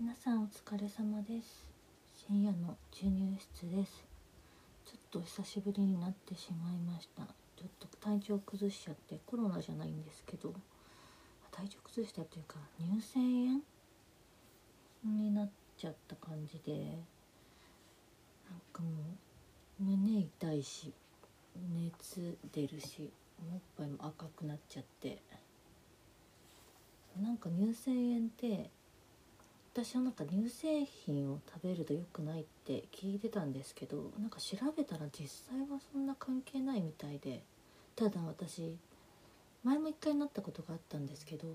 皆さんお疲れ様です。深夜の授乳室です。ちょっと久しぶりになってしまいました。ちょっと体調崩しちゃってコロナじゃないんですけど。体調崩したというか乳腺炎？になっちゃった感じで。なんかもう胸痛いし熱出るしおっぱいも赤くなっちゃって。なんか乳腺炎って私はなんか乳製品を食べると良くないって聞いてたんですけどなんか調べたら実際はそんな関係ないみたいでただ私前も一回なったことがあったんですけど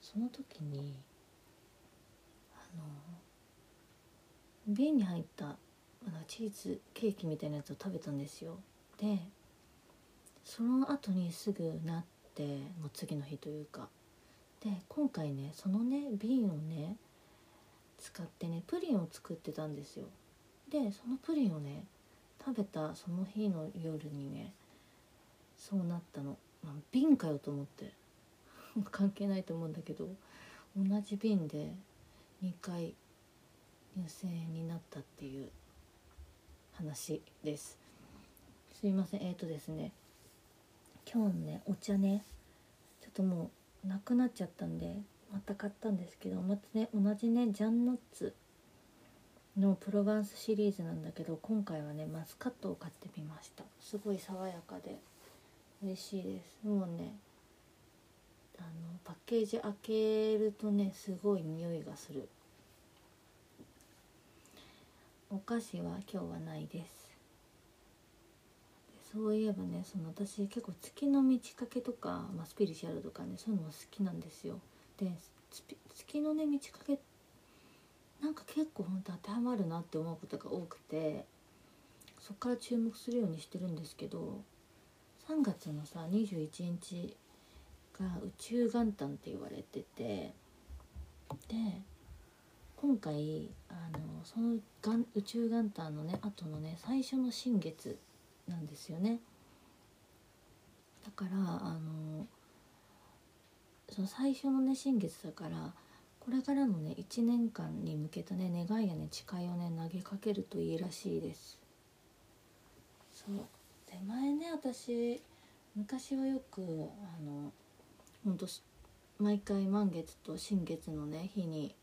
その時にあの瓶に入ったあのチーズケーキみたいなやつを食べたんですよ。でその後にすぐなってもう次の日というか。で今回ねそのね瓶をね使ってねプリンを作ってたんですよ。でそのプリンをね食べたその日の夜にねそうなったの、まあ、瓶かよと思って。関係ないと思うんだけど同じ瓶で2回乳腺炎になったっていう話です。すいません。えっ、ー、とですね今日のねお茶ねちょっともうなくなっちゃったんでまた買ったんですけどまたね同じねジャンノッツのプロバンスシリーズなんだけど今回はねマスカットを買ってみました。すごい爽やかで美味しいです。もうねあのパッケージ開けるとねすごい匂いがする。お菓子は今日はないです。そういえばねその私結構月の満ち欠けとか、まあ、スピリチュアルとかねそういうのも好きなんですよ。で月のね満ち欠けなんか結構ほんと当てはまるなって思うことが多くてそっから注目するようにしてるんですけど3月のさ21日が宇宙元旦って言われててで今回あのその宇宙元旦のね後のね最初の新月なんですよね。だからあのその最初のね新月だからこれからのね1年間に向けたね願いやね誓いをね投げかけるといいらしいです。そう。で前ね私昔はよくあのほんと毎回満月と新月のね日に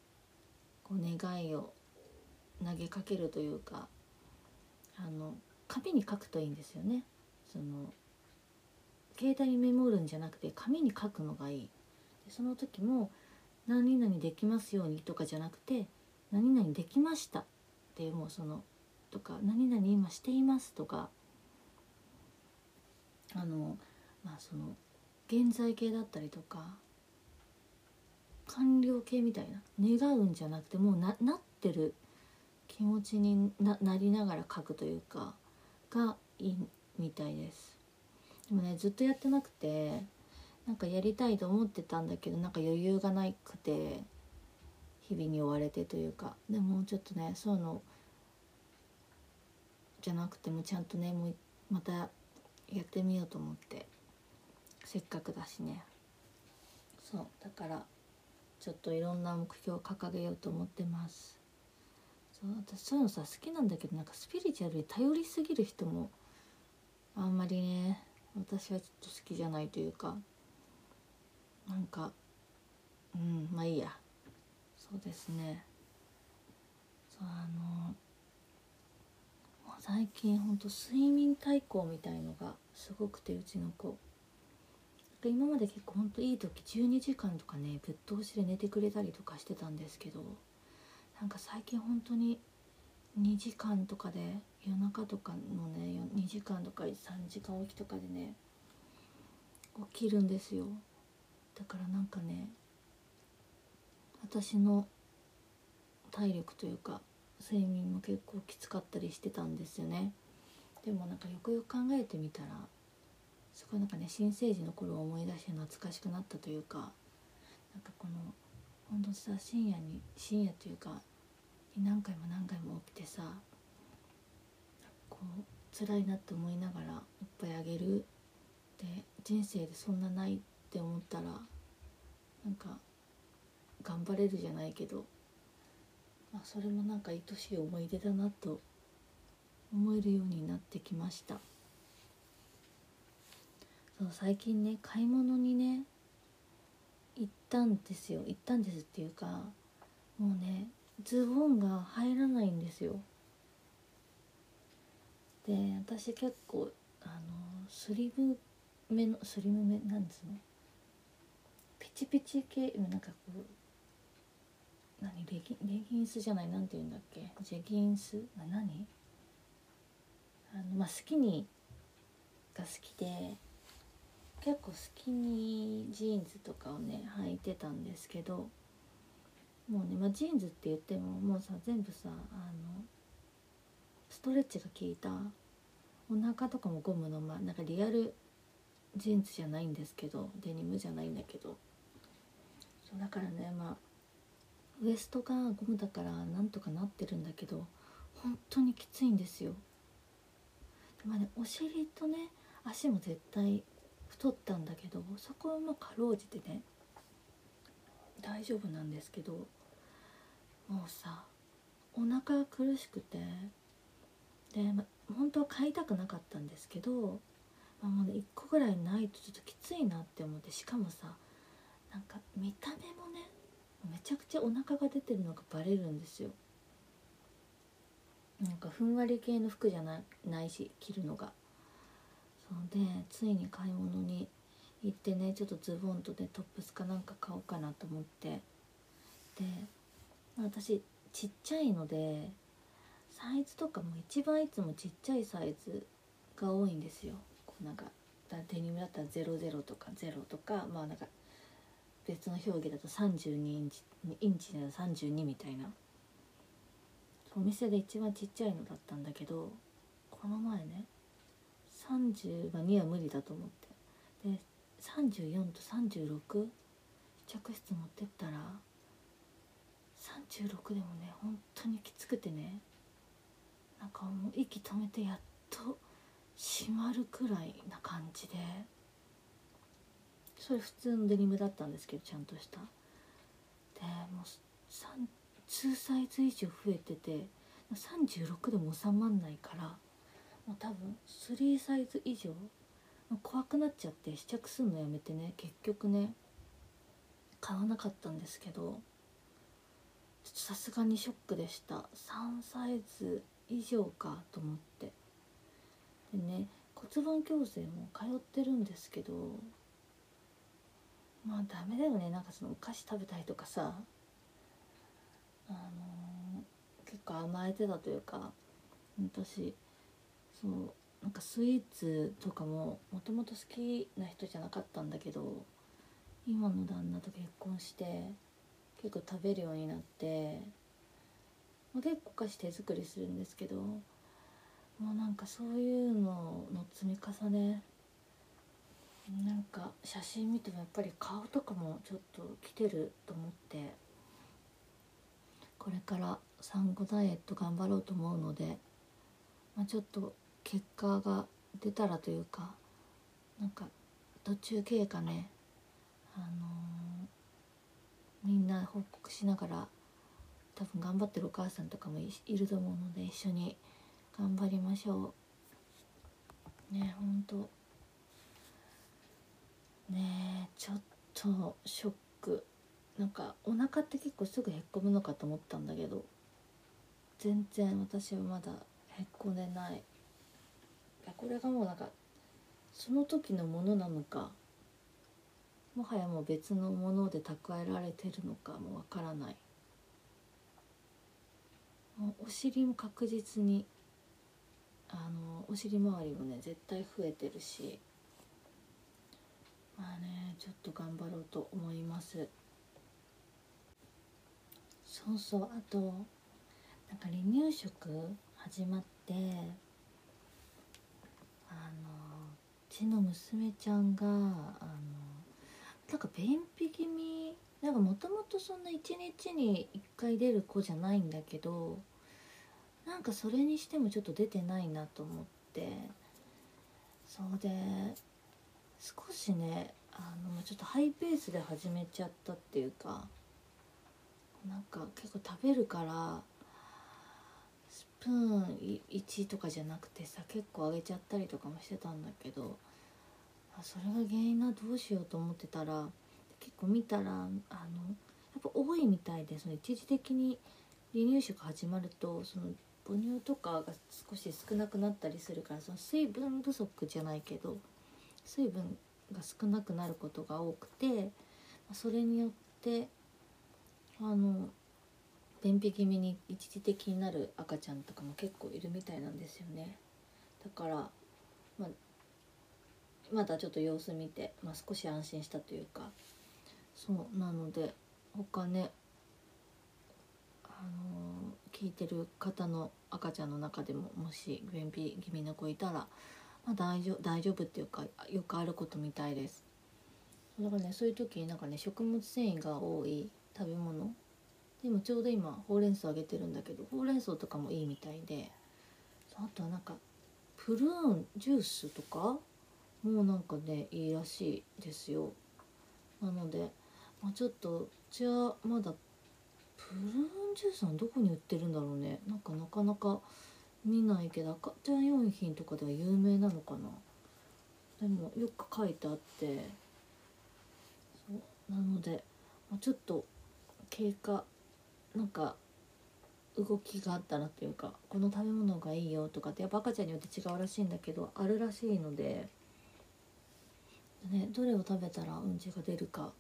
こう願いを投げかけるというかあの紙に書くといいんですよね。その携帯にメモるんじゃなくて紙に書くのがいい。でその時も「何々できますように」とかじゃなくて「何々できました」ってもうそのとか「何々今しています」とかあのまあその現在形だったりとか完了形みたいな願うんじゃなくてもうななってる気持ちになりながら書くというかがいいみたいです。でもねずっとやってなくてなんかやりたいと思ってたんだけどなんか余裕がなくて日々に追われてというか。でもちょっとねそういうのじゃなくてもちゃんとねもうまたやってみようと思って。せっかくだしね。そうだからちょっといろんな目標を掲げようと思ってます。私そういうのさ好きなんだけどなんかスピリチュアルに頼りすぎる人もあんまりね私はちょっと好きじゃないというかなんかうんまあいいや。そうですね。そうあの最近ほんと睡眠対抗みたいのがすごくてうちの子。今まで結構ほんといい時12時間とかねぶっ通しで寝てくれたりとかしてたんですけどなんか最近本当に2時間とかで夜中とかのね2時間とか3時間起きとかでね起きるんですよ。だからなんかね私の体力というか睡眠も結構きつかったりしてたんですよね。でもなんかよくよく考えてみたらすごいなんかね新生児の頃を思い出して懐かしくなったというかなんかこのほんとさ深夜に深夜というか何回も何回も起きてさこう辛いなって思いながらおっぱいあげる。で人生でそんなないって思ったらなんか頑張れるじゃないけど、まあ、それもなんか愛しい思い出だなと思えるようになってきました。そう最近ね買い物にねったんですよ。行ったんですっていうかもうねズボンが入らないんですよ。で私結構あのスリムめのスリムめなんですね。ピチピチ系なんかこう何レギレギンスじゃない何て言うんだっけ？ジェギンス？何？あのまあスキニーが好きで結構スキニージーンズとかをね履いてたんですけどもうね、まあ、ジーンズって言ってももうさ全部さあのストレッチが効いたお腹とかもゴムのまなんかリアルジーンズじゃないんですけどデニムじゃないんだけど。そうだからねまあウエストがゴムだからなんとかなってるんだけど本当にきついんですよ。まあねお尻とね足も絶対太ったんだけどそこはまあかろうじてね大丈夫なんですけどもうさお腹が苦しくてで、まあ、本当は買いたくなかったんですけど、まあ、もう1個ぐらいないとちょっときついなって思ってしかもさなんか見た目もねめちゃくちゃお腹が出てるのがバレるんですよ。なんかふんわり系の服じゃないないし着るのが。そうでついに買い物に行ってねちょっとズボンとねトップスかなんか買おうかなと思って。で、私ちっちゃいのでサイズとかも一番いつもちっちゃいサイズが多いんですよ。こうなんかデニムだったら00とか0とかまあなんか別の表記だと32インチインチなら32みたいな。お店で一番ちっちゃいのだったんだけどこの前ね30には無理だと思って。で34と36試着室持ってったら36でもね本当にきつくてね。なんかもう息止めてやっと閉まるくらいな感じで。それ普通のデニムだったんですけどちゃんとした。でもう2サイズ以上増えてて36でも収まんないからもう多分3サイズ以上？怖くなっちゃって試着するのやめてね。結局ね買わなかったんですけどさすがにショックでした。3サイズ以上かと思って。でね骨盤矯正も通ってるんですけどまあダメだよね。なんかそのお菓子食べたりとかさあのー、結構甘えてたというか私そうなんかスイーツとかももともと好きな人じゃなかったんだけど今の旦那と結婚して結構食べるようになって結構菓子手作りするんですけどもうなんかそういうのの積み重ねなんか写真見てもやっぱり顔とかもちょっと来てると思ってこれから産後ダイエット頑張ろうと思うので、まあ、ちょっと結果が出たらというかなんか途中経過ねあのー、みんな報告しながら多分頑張ってるお母さんとかもいると思うので一緒に頑張りましょう。ねほんと。ねちょっとショック。なんかお腹って結構すぐへっこむのかと思ったんだけど全然私はまだへっこんでない。これがもうなんかその時のものなのかもはやもう別のもので蓄えられてるのかもわからない。お尻も確実にあのお尻周りもね絶対増えてるしまあねちょっと頑張ろうと思います。そうそうあとなんか離乳食始まってあのうちの娘ちゃんがあのなんか便秘気味なんかもともとそんな一日に1回出る子じゃないんだけどなんかそれにしてもちょっと出てないなと思ってそうで少しねあのちょっとハイペースで始めちゃったっていうかなんか結構食べるからプーン1とかじゃなくてさ結構あげちゃったりとかもしてたんだけどそれが原因などうしようと思ってたら結構見たらあのやっぱ多いみたいでその一時的に離乳食始まるとその母乳とかが少し少なくなったりするからその水分不足じゃないけど水分が少なくなることが多くてそれによってあの便秘気味に一時的になる赤ちゃんとかも結構いるみたいなんですよね。だから、ま、まだちょっと様子見て、まあ、少し安心したというか。そうなので他ねあのー、聞いてる方の赤ちゃんの中でももし便秘気味の子いたら、まあ、大丈夫大丈夫っていうかよくあることみたいです。だからねそういう時になんかね食物繊維が多い食べ物でもちょうど今ほうれん草あげてるんだけどほうれん草とかもいいみたいであとはなんかプルーンジュースとかもうなんかねいいらしいですよ。なので、まあ、ちょっとじゃあまだプルーンジュースはどこに売ってるんだろうね。なんかなかなか見ないけど赤ちゃん用品とかでは有名なのかな。でもよく書いてあってそうなので、まあ、ちょっと経過なんか動きがあったらっていうかこの食べ物がいいよとかってやっぱ赤ちゃんによって違うらしいんだけどあるらしいのでね、どれを食べたらうんちが出るか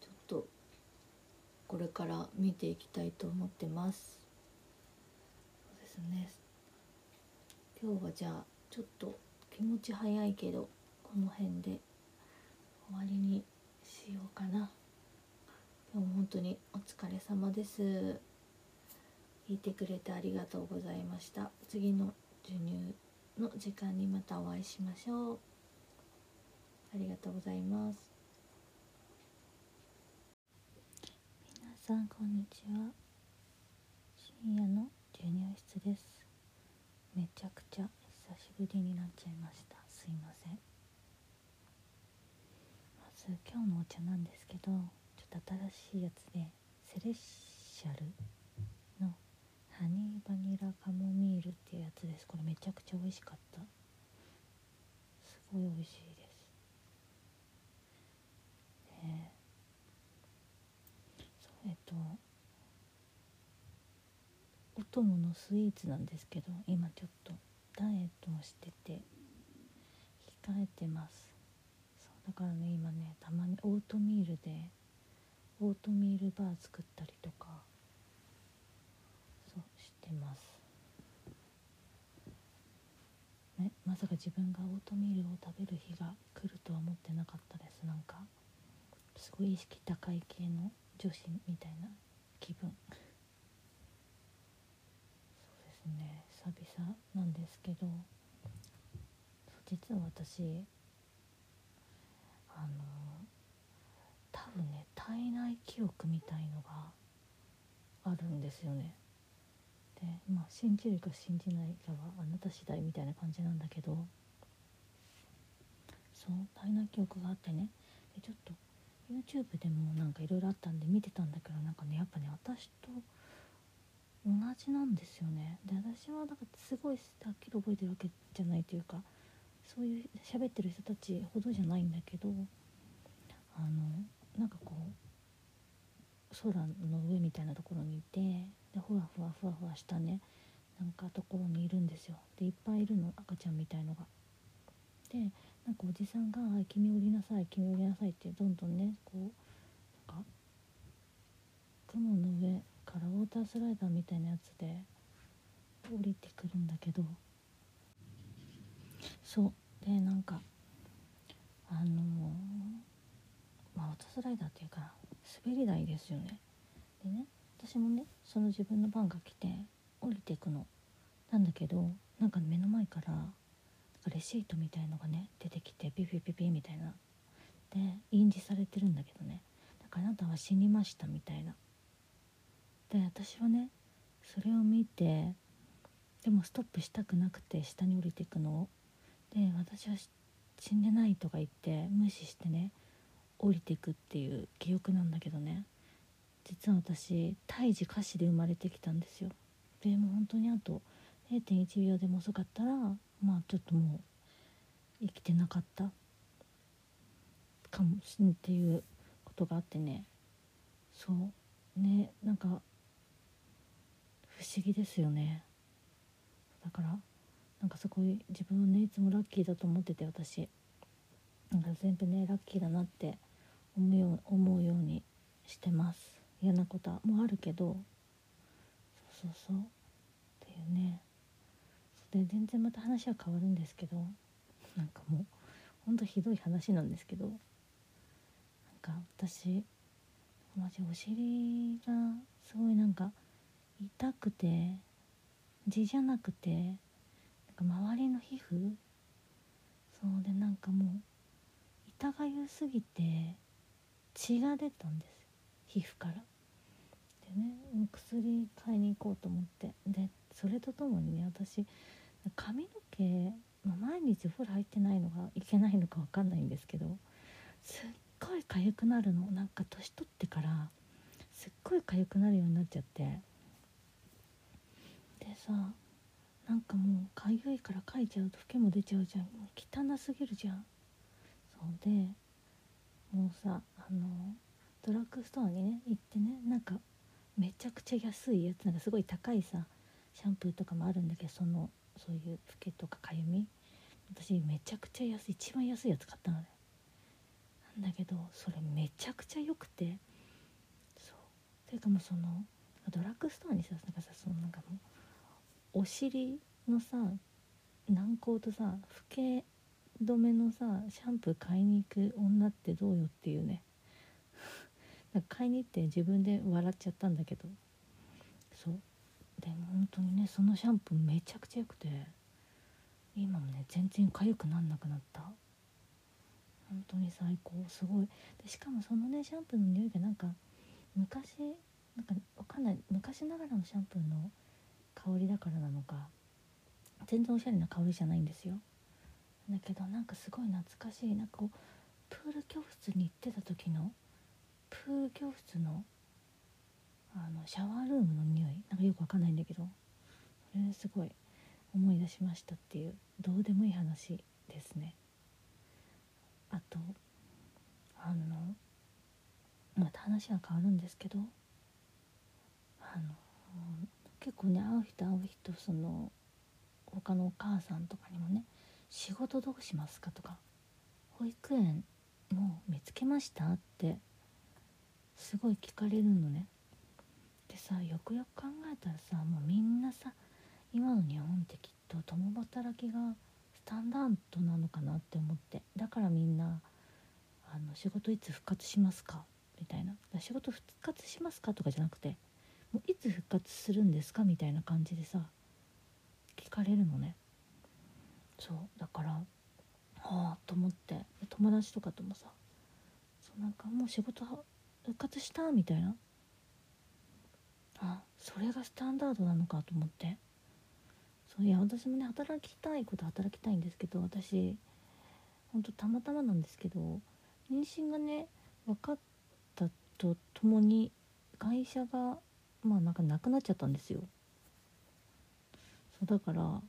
ちょっとこれから見ていきたいと思ってます。そうですね。今日はじゃあちょっと気持ち早いけどこの辺で終わりにしようかな。今日も本当にお疲れ様です。聞いてくれてありがとうございました。次の授乳の時間にまたお会いしましょう。ありがとうございます。皆さんこんにちは。深夜の授乳室です。めちゃくちゃ久しぶりになっちゃいました。すいません。まず今日のお茶なんですけど新しいやつでセレッシャルのハニーバニラカモミールっていうやつです。これめちゃくちゃ美味しかった。すごい美味しいです。でそうえっとお供のスイーツなんですけど今ちょっとダイエットをしてて控えてます。そうだからね今ねたまにオートミールでオートミールバー作ったりとかそうしてます。ねまさか自分がオートミールを食べる日が来るとは思ってなかったです。なんかすごい意識高い系の女子みたいな気分。そうですね。久々なんですけど実は私あの体内記憶みたいのがあるんですよね。でまあ信じるか信じないかはあなた次第みたいな感じなんだけど。そう体内記憶があってね。でちょっと YouTube でもなんかいろいろあったんで見てたんだけどなんかねやっぱね私と同じなんですよね。で私はだかすごいはっきり覚えてるわけじゃないというかそういう喋ってる人たちほどじゃないんだけどあのなんかこう空の上みたいなところにいてでふわふわふわふわしたねなんかところにいるんですよ。でいっぱいいるの赤ちゃんみたいのが。でなんかおじさんが「君降りなさい君降りなさい」ってどんどんねこうなんか雲の上からウォータースライダーみたいなやつで降りてくるんだけど。そう。でなんかあのー、まあウォータースライダーっていうか滑り台ですよね。でね私もねその自分の番が来て降りていくの。なんだけどなんか目の前からレシートみたいのがね出てきてピピピピみたいな。で印字されてるんだけどね。だからあなたは死にましたみたいな。で私はねそれを見てでもストップしたくなくて下に降りていくので私は死んでないとか言って無視してね降りてくっていう記憶なんだけどね。実は私胎児歌詞で生まれてきたんですよ。でも本当にあと0.1秒でも遅かったらまあちょっともう生きてなかった。かもしんっていうことがあってね。そう。ねなんか不思議ですよね。だからなんかすごい自分はねいつもラッキーだと思ってて私。なんか全部ねラッキーだなって思うよう思うようにしてます。嫌なことはもうあるけど。そうそうそう。っていうね。で全然また話は変わるんですけど。なんかもうほんとひどい話なんですけど。なんか私マジお尻がすごいなんか痛くて痔じゃなくてなんか周りの皮膚。そうでなんかもう痛がゆすぎて血が出たんです皮膚から。でね薬買いに行こうと思って。でそれとともにね私髪の毛、まあ、毎日お風呂入ってないのがいけないのか分かんないんですけどすっごい痒くなるの。なんか年取ってからすっごい痒くなるようになっちゃって。でさなんかもう痒いからかいちゃうとフケも出ちゃうじゃん。もう汚すぎるじゃん。でもうさあのドラッグストアにね行ってねなんかめちゃくちゃ安いやつなんかすごい高いさシャンプーとかもあるんだけどそのそういうフケとかかゆみ。私めちゃくちゃ安い一番安いやつ買ったのね。なんだけどそれめちゃくちゃ良くて。そう。ていうかもうそのドラッグストアにさなんかさそのなんかもうお尻のさ軟膏とさフケ止めのさシャンプー買いに行く女ってどうよっていうね。なんか買いに行って自分で笑っちゃったんだけど。そう。でも本当にねそのシャンプーめちゃくちゃ良くて今もね全然痒くなんなくなった。本当に最高。すごい。でしかもそのねシャンプーの匂いがなんか昔なんかわかんない。昔ながらのシャンプーの香りだからなのか全然おしゃれな香りじゃないんですよ。だけどなんかすごい懐かしい。なんかこうプール教室に行ってた時のプール教室のあのシャワールームの匂い。なんかよくわかんないんだけどそれすごい思い出しましたっていうどうでもいい話ですね。あとあのまた話は変わるんですけどあの結構ね会う人会う人その他のお母さんとかにもね「仕事どうしますか?」とか「保育園もう見つけました?」ってすごい聞かれるのね。でさよくよく考えたらさもうみんなさ今の日本ってきっと共働きがスタンダードなのかなって思ってだからみんなあの仕事いつ復活しますか？みたいな仕事復活しますかとかじゃなくてもういつ復活するんですか？みたいな感じでさ聞かれるのねそうだからはあと思って友達とかともさそうなんかもう仕事復活したみたいな。あそれがスタンダードなのかと思って。そういや私もね働きたいこと働きたいんですけど私ほんとたまたまなんですけど妊娠がね分かったとともに会社がまあなんかなくなっちゃったんですよ。そうだから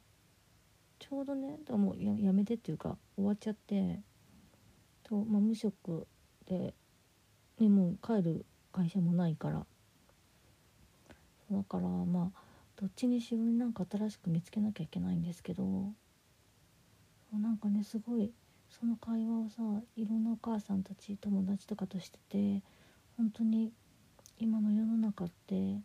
ちょうどねだもうややめてっていうか終わっちゃってと、まあ、無職で、ね、もう帰る会社もないから。だからまあどっちにしろになんか新しく見つけなきゃいけないんですけど。なんかねすごいその会話をさいろんなお母さんたち友達とかとしてて本当に今の世の中って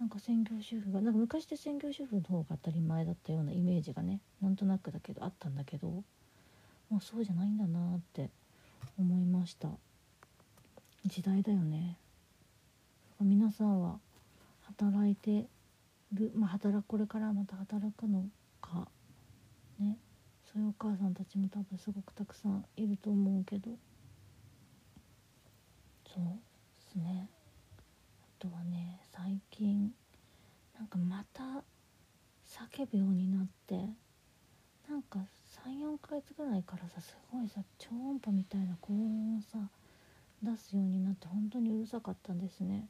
なんか専業主婦がなんか昔って専業主婦の方が当たり前だったようなイメージがねなんとなくだけどあったんだけどもうそうじゃないんだなって思いました。時代だよね。皆さんは働いてるまあ働これからまた働くのかね。そういうお母さんたちも多分すごくたくさんいると思うけど。そうですね。とはね最近なんかまた叫ぶようになってなんか34ヶ月ぐらいからさすごいさ超音波みたいな高音をさ出すようになって本当にうるさかったんですね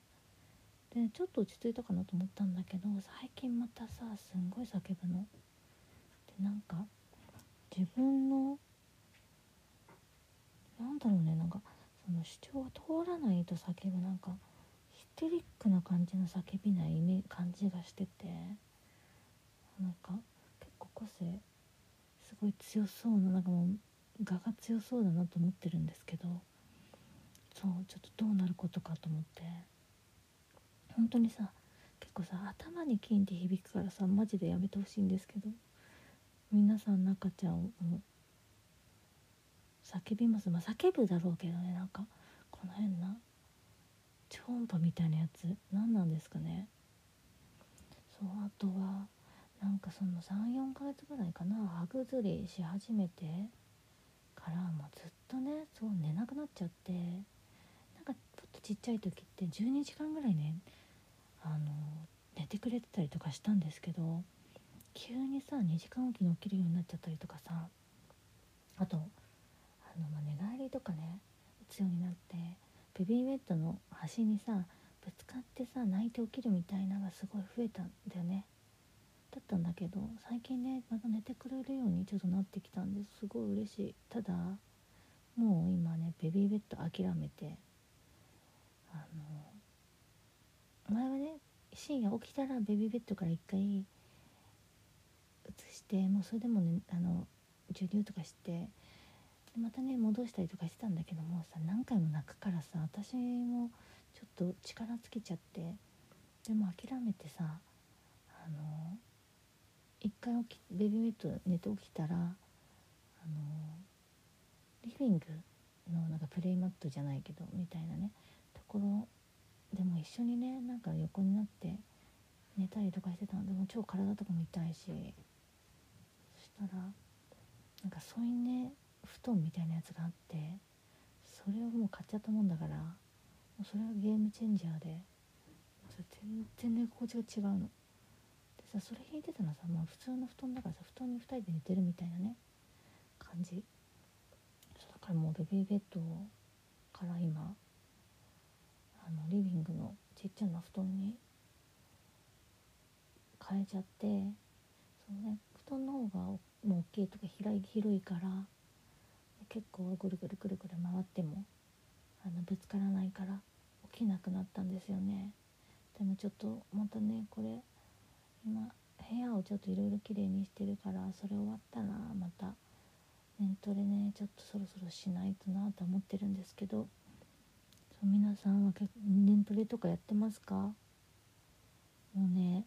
でちょっと落ち着いたかなと思ったんだけど最近またさすんごい叫ぶの。でなんか自分のなんだろうねなんかその主張が通らないと叫ぶなんかテリックな感じの叫びないイメ感じがしててなんか結構個性すごい強そうななんかもう我が強そうだなと思ってるんですけどそうちょっとどうなることかと思って。本当にさ結構さ頭にキンって響くからさマジでやめてほしいんですけど皆さん中ちゃんを叫びます。まあ叫ぶだろうけどねなんかこの変な超音波みたいなやつ。何なんですかね。そうあとはなんかその34ヶ月ぐらいかな。歯ぐずりし始めて。からもうずっとねそう寝なくなっちゃって。なんかちょっとちっちゃい時って12時間ぐらいねあの寝てくれてたりとかしたんですけど急にさ2時間おきに起きるようになっちゃったりとかさ。あとあの、まあ、寝返りとかね打つようになって。ベビーベッドの端にさぶつかってさ泣いて起きるみたいなのがすごい増えたんだよね。だったんだけど最近ねまた寝てくれるようにちょっとなってきたんですごい嬉しい。ただもう今ねベビーベッド諦めてあの前はね深夜起きたらベビーベッドから一回移してもうそれでもねあの授乳とかしてでまたね戻したりとかしてたんだけどもさ何回も泣くからさ私もちょっと力尽きちゃってでも諦めてさあの一回起きベビーベッド寝て起きたらあのリビングのなんかプレイマットじゃないけどみたいなねところでも一緒にねなんか横になって寝たりとかしてたの。でも超体とかも痛いしそしたらなんかそういうね布団みたいなやつがあってそれをもう買っちゃったもんだからもうそれはゲームチェンジャーで全然寝心地が違うの。でさそれ引いてたのさ、まあ、普通の布団だからさ布団に2人で寝てるみたいなね感じそうだからもうベビーベッドから今あのリビングのちっちゃな布団に変えちゃってそのね布団の方がもう大きいとか広い広いから結構ぐるぐるぐるぐる回ってもあのぶつからないから起きなくなったんですよね。でもちょっとまたねこれ今部屋をちょっといろいろきれいにしてるからそれ終わったらまた。年トレねちょっとそろそろしないとなと思ってるんですけどそう皆さんは結構年トレとかやってますか？もうね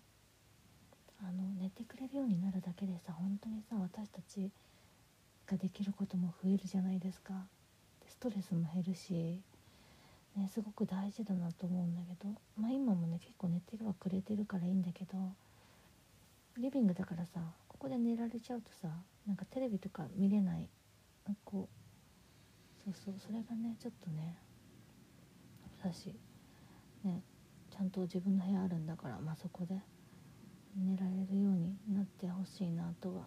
あの寝てくれるようになるだけでさ本当にさ私たちができることも増えるじゃないですか。でストレスも減るしねすごく大事だなと思うんだけどまあ今もね結構寝てはくれてるからいいんだけどリビングだからさここで寝られちゃうとさなんかテレビとか見れない。なんかこうそうそうそれがねちょっとねだしねちゃんと自分の部屋あるんだからまあそこで寝られるようになってほしいなとは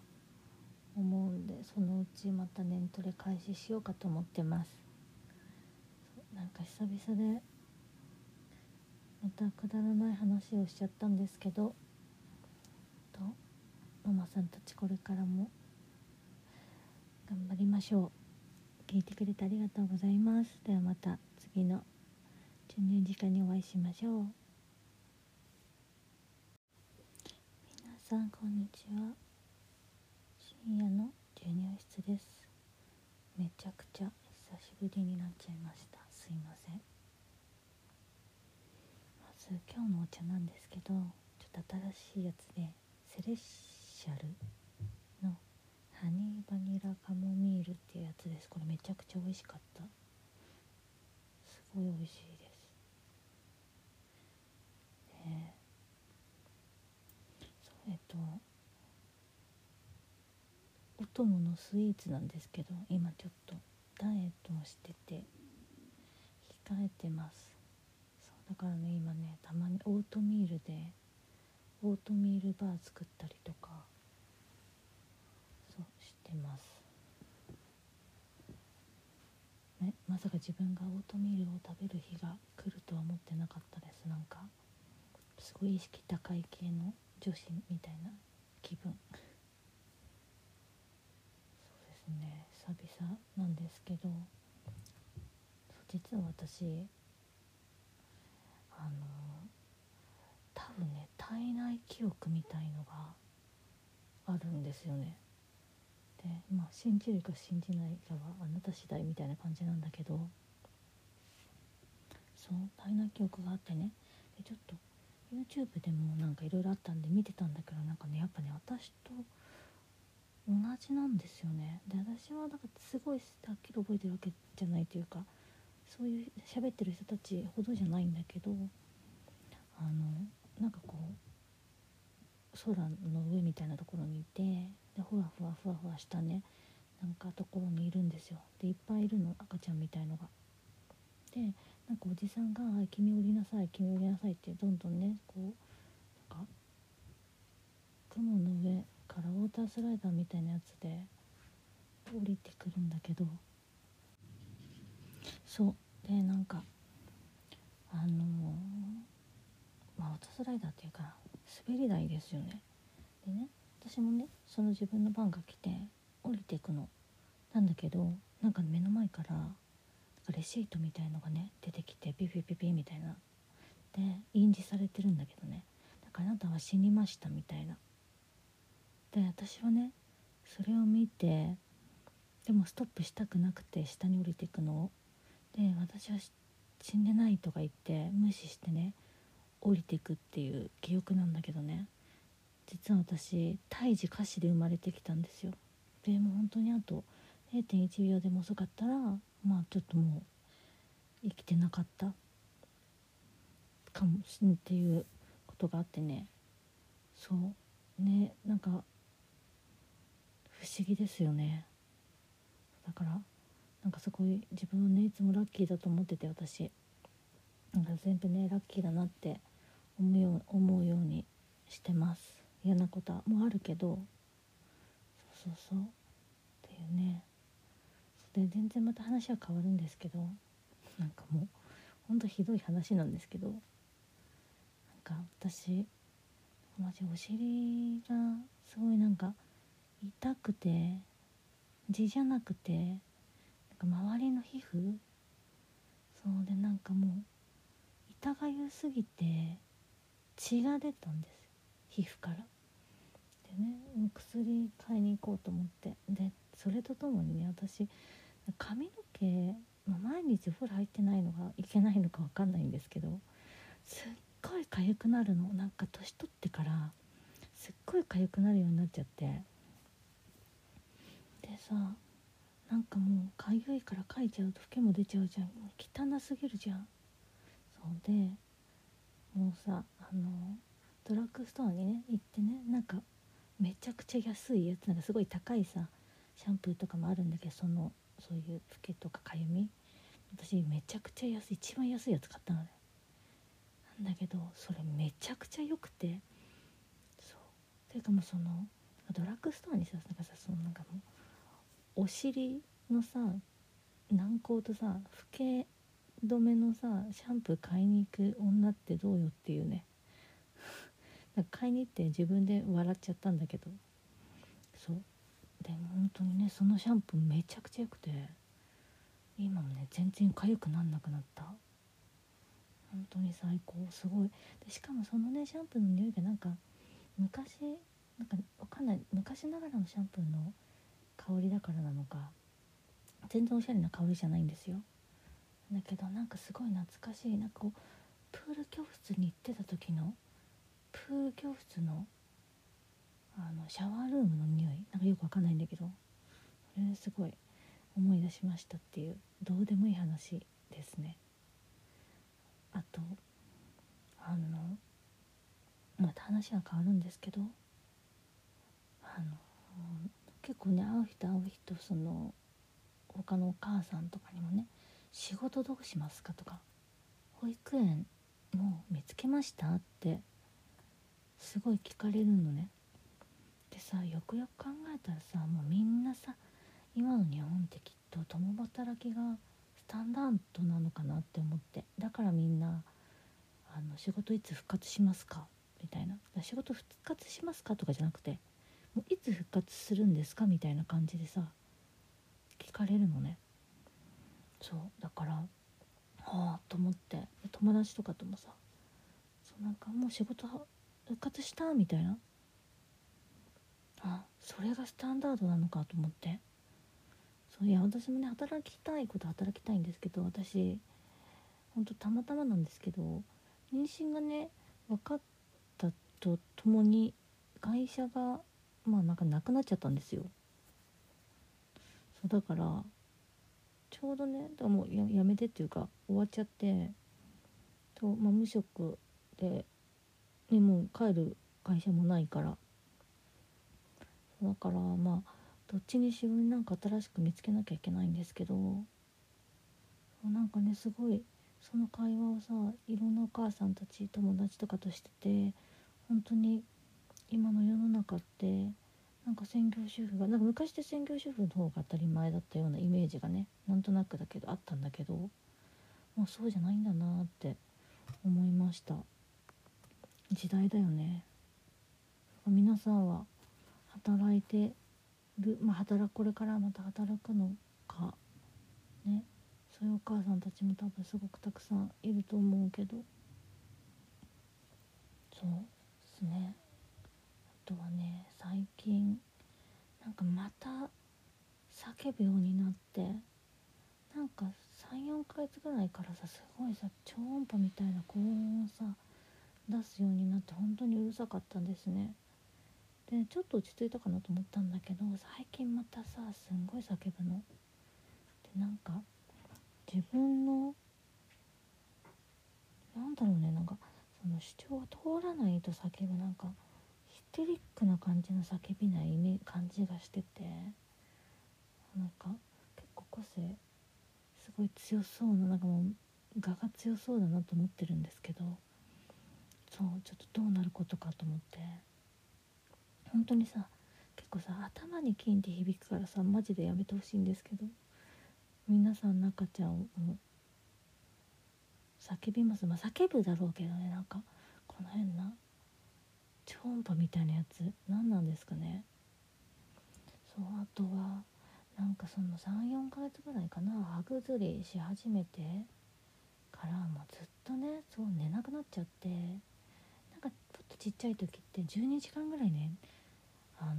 思うんでそのうちまた年トレ開始しようかと思ってます。なんか久々でまたくだらない話をしちゃったんですけどとママさんたちこれからも頑張りましょう。聞いてくれてありがとうございます。ではまた次の授乳時間にお会いしましょう。皆さんこんにちは。深夜の授乳室です。めちゃくちゃ久しぶりになっちゃいました。すいません。まず今日のお茶なんですけどちょっと新しいやつでセレッシャルのハニーバニラカモミールっていうやつです。これめちゃくちゃ美味しかった。すごい美味しいですねそうえっと供のスイーツなんですけど今ちょっとダイエットをしてて控えてます。そうだからね今ねたまにオートミールでオートミールバー作ったりとかそうしてます。ねまさか自分がオートミールを食べる日が来るとは思ってなかったです。なんかすごい意識高い系の女子みたいな気分。ね久々なんですけど実は私あの多分ね体内記憶みたいのがあるんですよね。でまあ信じるか信じないかはあなた次第みたいな感じなんだけどそう体内記憶があってねでちょっと YouTube でもなんかいろいろあったんで見てたんだけどなんかねやっぱね私と同じなんですよねで私はなんかすごいはっきり覚えてるわけじゃないというかそういう喋ってる人たちほどじゃないんだけどあのなんかこう空の上みたいなところにいてでふわふわふわふわしたねなんかところにいるんですよでいっぱいいるの赤ちゃんみたいのが。でなんかおじさんが「君降りなさい君降りなさい」ってどんどんねこうなんか雲の上からウォータースライダーみたいなやつで降りてくるんだけど。そう。でなんかあのー、まあウォータースライダーっていうか滑り台ですよね。でね私もねその自分の番が来て降りていくの。なんだけどなんか目の前からレシートみたいのがね出てきてピピピピみたいな。で印字されてるんだけどね。だからあなたは死にましたみたいな。で私はねそれを見てでもストップしたくなくて下に降りていくので私は死んでないとか言って無視してね降りていくっていう記憶なんだけどね。実は私胎児歌詞で生まれてきたんですよ。でも本当にあと0.1秒でも遅かったらまあちょっともう生きてなかった。かもしんっていうことがあってね。そう。ねなんか思議ですよね。だからなんかすごい自分はねいつもラッキーだと思ってて私。なんか全部ねラッキーだなって思うよう思うようにしてます。嫌なことはもうあるけど。そうそうそう。っていうね。で全然また話は変わるんですけど。なんかもうほんとひどい話なんですけど。なんか私マジお尻がすごいなんか痛くて痔じゃなくてなんか周りの皮膚？そうでなんかもう痛がゆすぎて血が出たんです皮膚から。でね薬買いに行こうと思って。でそれとともにね私髪の毛、まあ、毎日お風呂入ってないのがいけないのか分かんないんですけどすっごい痒くなるの。なんか年取ってからすっごい痒くなるようになっちゃって。さなんかもう痒いからかいちゃうとフケも出ちゃうじゃん。汚すぎるじゃん。そうでもうさあのドラッグストアにね行ってねなんかめちゃくちゃ安いやつなんかすごい高いさシャンプーとかもあるんだけどそのそういうフケとかかゆみ。私めちゃくちゃ安い一番安いやつ買ったのね。なんだけどそれめちゃくちゃ良くて。そう。ていうかもうそのドラッグストアにさなんかさそのなんかもうお尻のさ軟膏とさフケ止めのさシャンプー買いに行く女ってどうよっていうね。なんか買いに行って自分で笑っちゃったんだけど。そう。でも本当にねそのシャンプーめちゃくちゃ良くて今もね全然痒くなんなくなった。本当に最高。すごい。でしかもそのねシャンプーの匂いがなんか昔なんかわかんない。昔ながらのシャンプーの香りだからなのか。全然おしゃれな香りじゃないんですよ。だけどなんかすごい懐かしい。なんかこうプール教室に行ってた時のプール教室のあのシャワールームの匂い。なんかよくわかんないんだけど。それすごい思い出しましたっていうどうでもいい話ですね。あとあのまた話は変わるんですけどあの結構ね会う人会う人その他のお母さんとかにもね「仕事どうしますか?」とか「保育園もう見つけました?」ってすごい聞かれるのねでさよくよく考えたらさもうみんなさ今の日本ってきっと共働きがスタンダードなのかなって思ってだからみんなあの仕事いつ復活しますか?」みたいな「仕事復活しますか?」とかじゃなくて「いつ復活するんですか?」みたいな感じでさ聞かれるのねそうだからはあと思って友達とかともさそうなんかもう仕事復活したみたいなあそれがスタンダードなのかと思ってそういや私もね働きたいこと働きたいんですけど私ほんとたまたまなんですけど妊娠がね分かったとともに会社がまあなんかなくなっちゃったんですよ。そうだからちょうどねだもうややめてっていうか終わっちゃってと、まあ、無職で、ね、もう帰る会社もないから。だからまあどっちにしろなんか新しく見つけなきゃいけないんですけどなんかねすごいその会話をさいろんなお母さんたち友達とかとしてて本当に今の世の中ってなんか専業主婦がなんか昔って専業主婦の方が当たり前だったようなイメージがねなんとなくだけどあったんだけどもうそうじゃないんだなって思いました。時代だよね。皆さんは働いてるまあ働くこれからまた働くのかね。そういうお母さんたちも多分すごくたくさんいると思うけど。そうですね。とはね最近なんかまた叫ぶようになってなんか34ヶ月ぐらいからさすごいさ超音波みたいな高音をさ出すようになって本当にうるさかったんですね。でちょっと落ち着いたかなと思ったんだけど最近またさすんごい叫ぶの。でなんか自分のなんだろうねなんかその主張が通らないと叫ぶなんかテリックな感じの叫びないイメ感じがしててなんか結構個性すごい強そうななんかもう我が強そうだなと思ってるんですけどそうちょっとどうなることかと思って。本当にさ結構さ頭に金って響くからさマジでやめてほしいんですけど皆さん中ちゃんを叫びます。まあ叫ぶだろうけどねなんかこの辺な超音波みたいなやつ。何なんですかね。そうあとはなんかその34ヶ月ぐらいかな。歯ぐずりし始めて。からもうずっとねそう寝なくなっちゃって。なんかちょっとちっちゃい時って12時間ぐらいねあの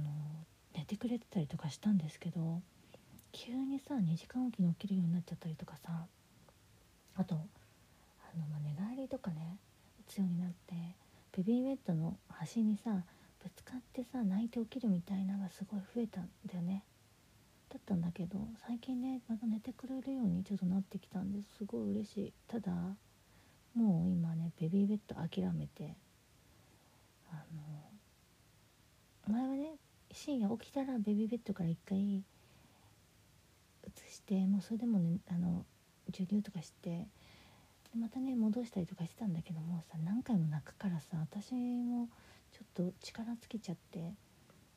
寝てくれてたりとかしたんですけど急にさ2時間おきに起きるようになっちゃったりとかさ。あとあの、まあ、寝返りとかね打つようになって。ベビーベッドの端にさぶつかってさ泣いて起きるみたいなのがすごい増えたんだよね。だったんだけど最近ねまた寝てくれるようにちょっとなってきたんです。すごい嬉しい。ただもう今ねベビーベッド諦めてあの前はね深夜起きたらベビーベッドから一回移してもうそれでもねあの授乳とかしてでまたね戻したりとかしてたんだけどもさ何回も泣くからさ私もちょっと力尽きちゃって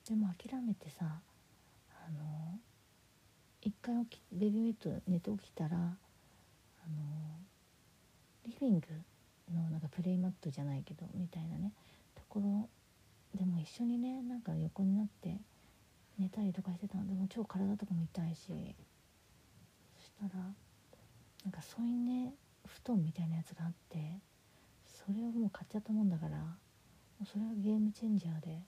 でも諦めてさあの一回起きベビーベッド寝て起きたらあのリビングのなんかプレイマットじゃないけどみたいなねところでも一緒にねなんか横になって寝たりとかしてたの。でも超体とかも痛いしそしたらなんかそういうね布団みたいなやつがあってそれをもう買っちゃったもんだからもうそれはゲームチェンジャーで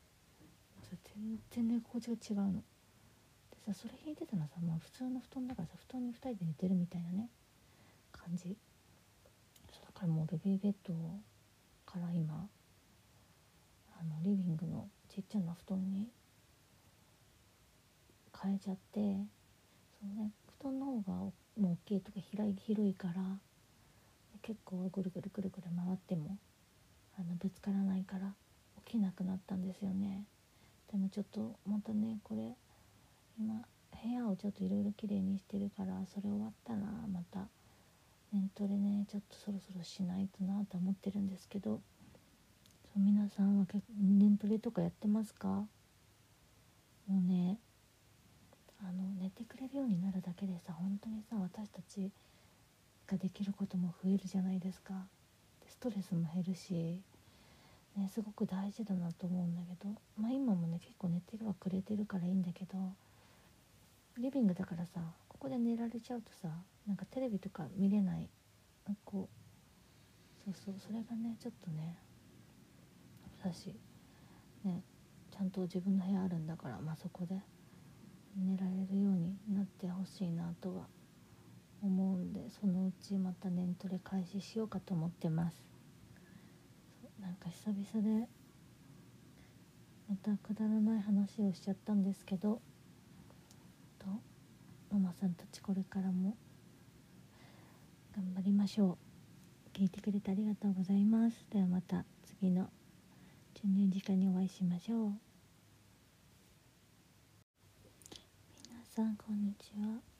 全然寝心地が違うの。でさそれ引いてたのさ、まあ、普通の布団だからさ布団に2人で寝てるみたいなね感じそうだからもうベビーベッドから今あのリビングのちっちゃな布団に変えちゃってそのね布団の方がもう大きいとか広い広いから結構ぐるぐるぐるぐる回ってもあのぶつからないから起きなくなったんですよね。でもちょっとまたねこれ今部屋をちょっといろいろきれいにしてるからそれ終わったらまた。年トレねちょっとそろそろしないとなと思ってるんですけど。そう皆さんは結年トレとかやってますか？もうねあの寝てくれるようになるだけでさ本当にさ私たちができることも増えるじゃないですか。でストレスも減るし、ね、すごく大事だなと思うんだけど、まあ、今もね結構寝てはくれてるからいいんだけどリビングだからさここで寝られちゃうとさなんかテレビとか見れない。なんかこうそうそうそれがねちょっとねだしねちゃんと自分の部屋あるんだからまあそこで寝られるようになってほしいなとは思うんでそのうちまた年トレ開始しようかと思ってます。なんか久々でまたくだらない話をしちゃったんですけどとママさんたちこれからも頑張りましょう。聞いてくれてありがとうございます。ではまた次の12時間にお会いしましょう。皆さんこんにちは。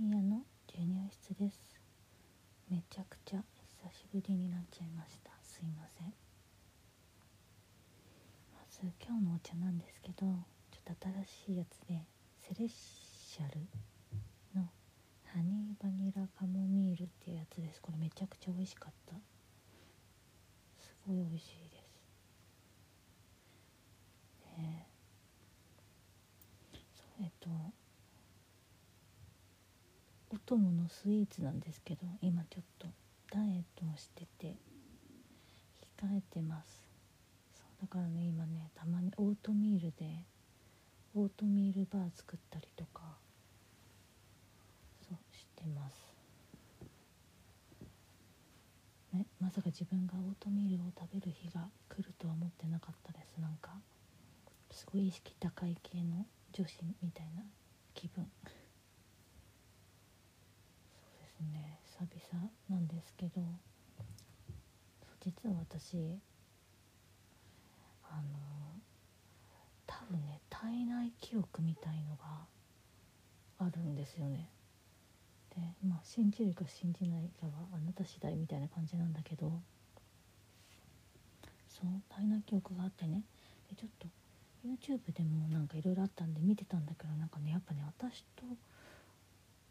深夜の授乳室です。めちゃくちゃ久しぶりになっちゃいました。すいません。まず今日のお茶なんですけどちょっと新しいやつでセレッシャルのハニーバニラカモミールっていうやつです。これめちゃくちゃ美味しかった。すごい美味しいです。ねえっとお供のスイーツなんですけど今ちょっとダイエットをしてて控えてます。そうだからね今ねたまにオートミールでオートミールバー作ったりとかそうしてます。ねまさか自分がオートミールを食べる日が来るとは思ってなかったです。なんかすごい意識高い系の女子みたいな気分。ね久々なんですけど実は私あの多分ね体内記憶みたいのがあるんですよね。でまあ信じるか信じないかはあなた次第みたいな感じなんだけどそう体内記憶があってね。でちょっと YouTube でもなんかいろいろあったんで見てたんだけどなんかねやっぱね私と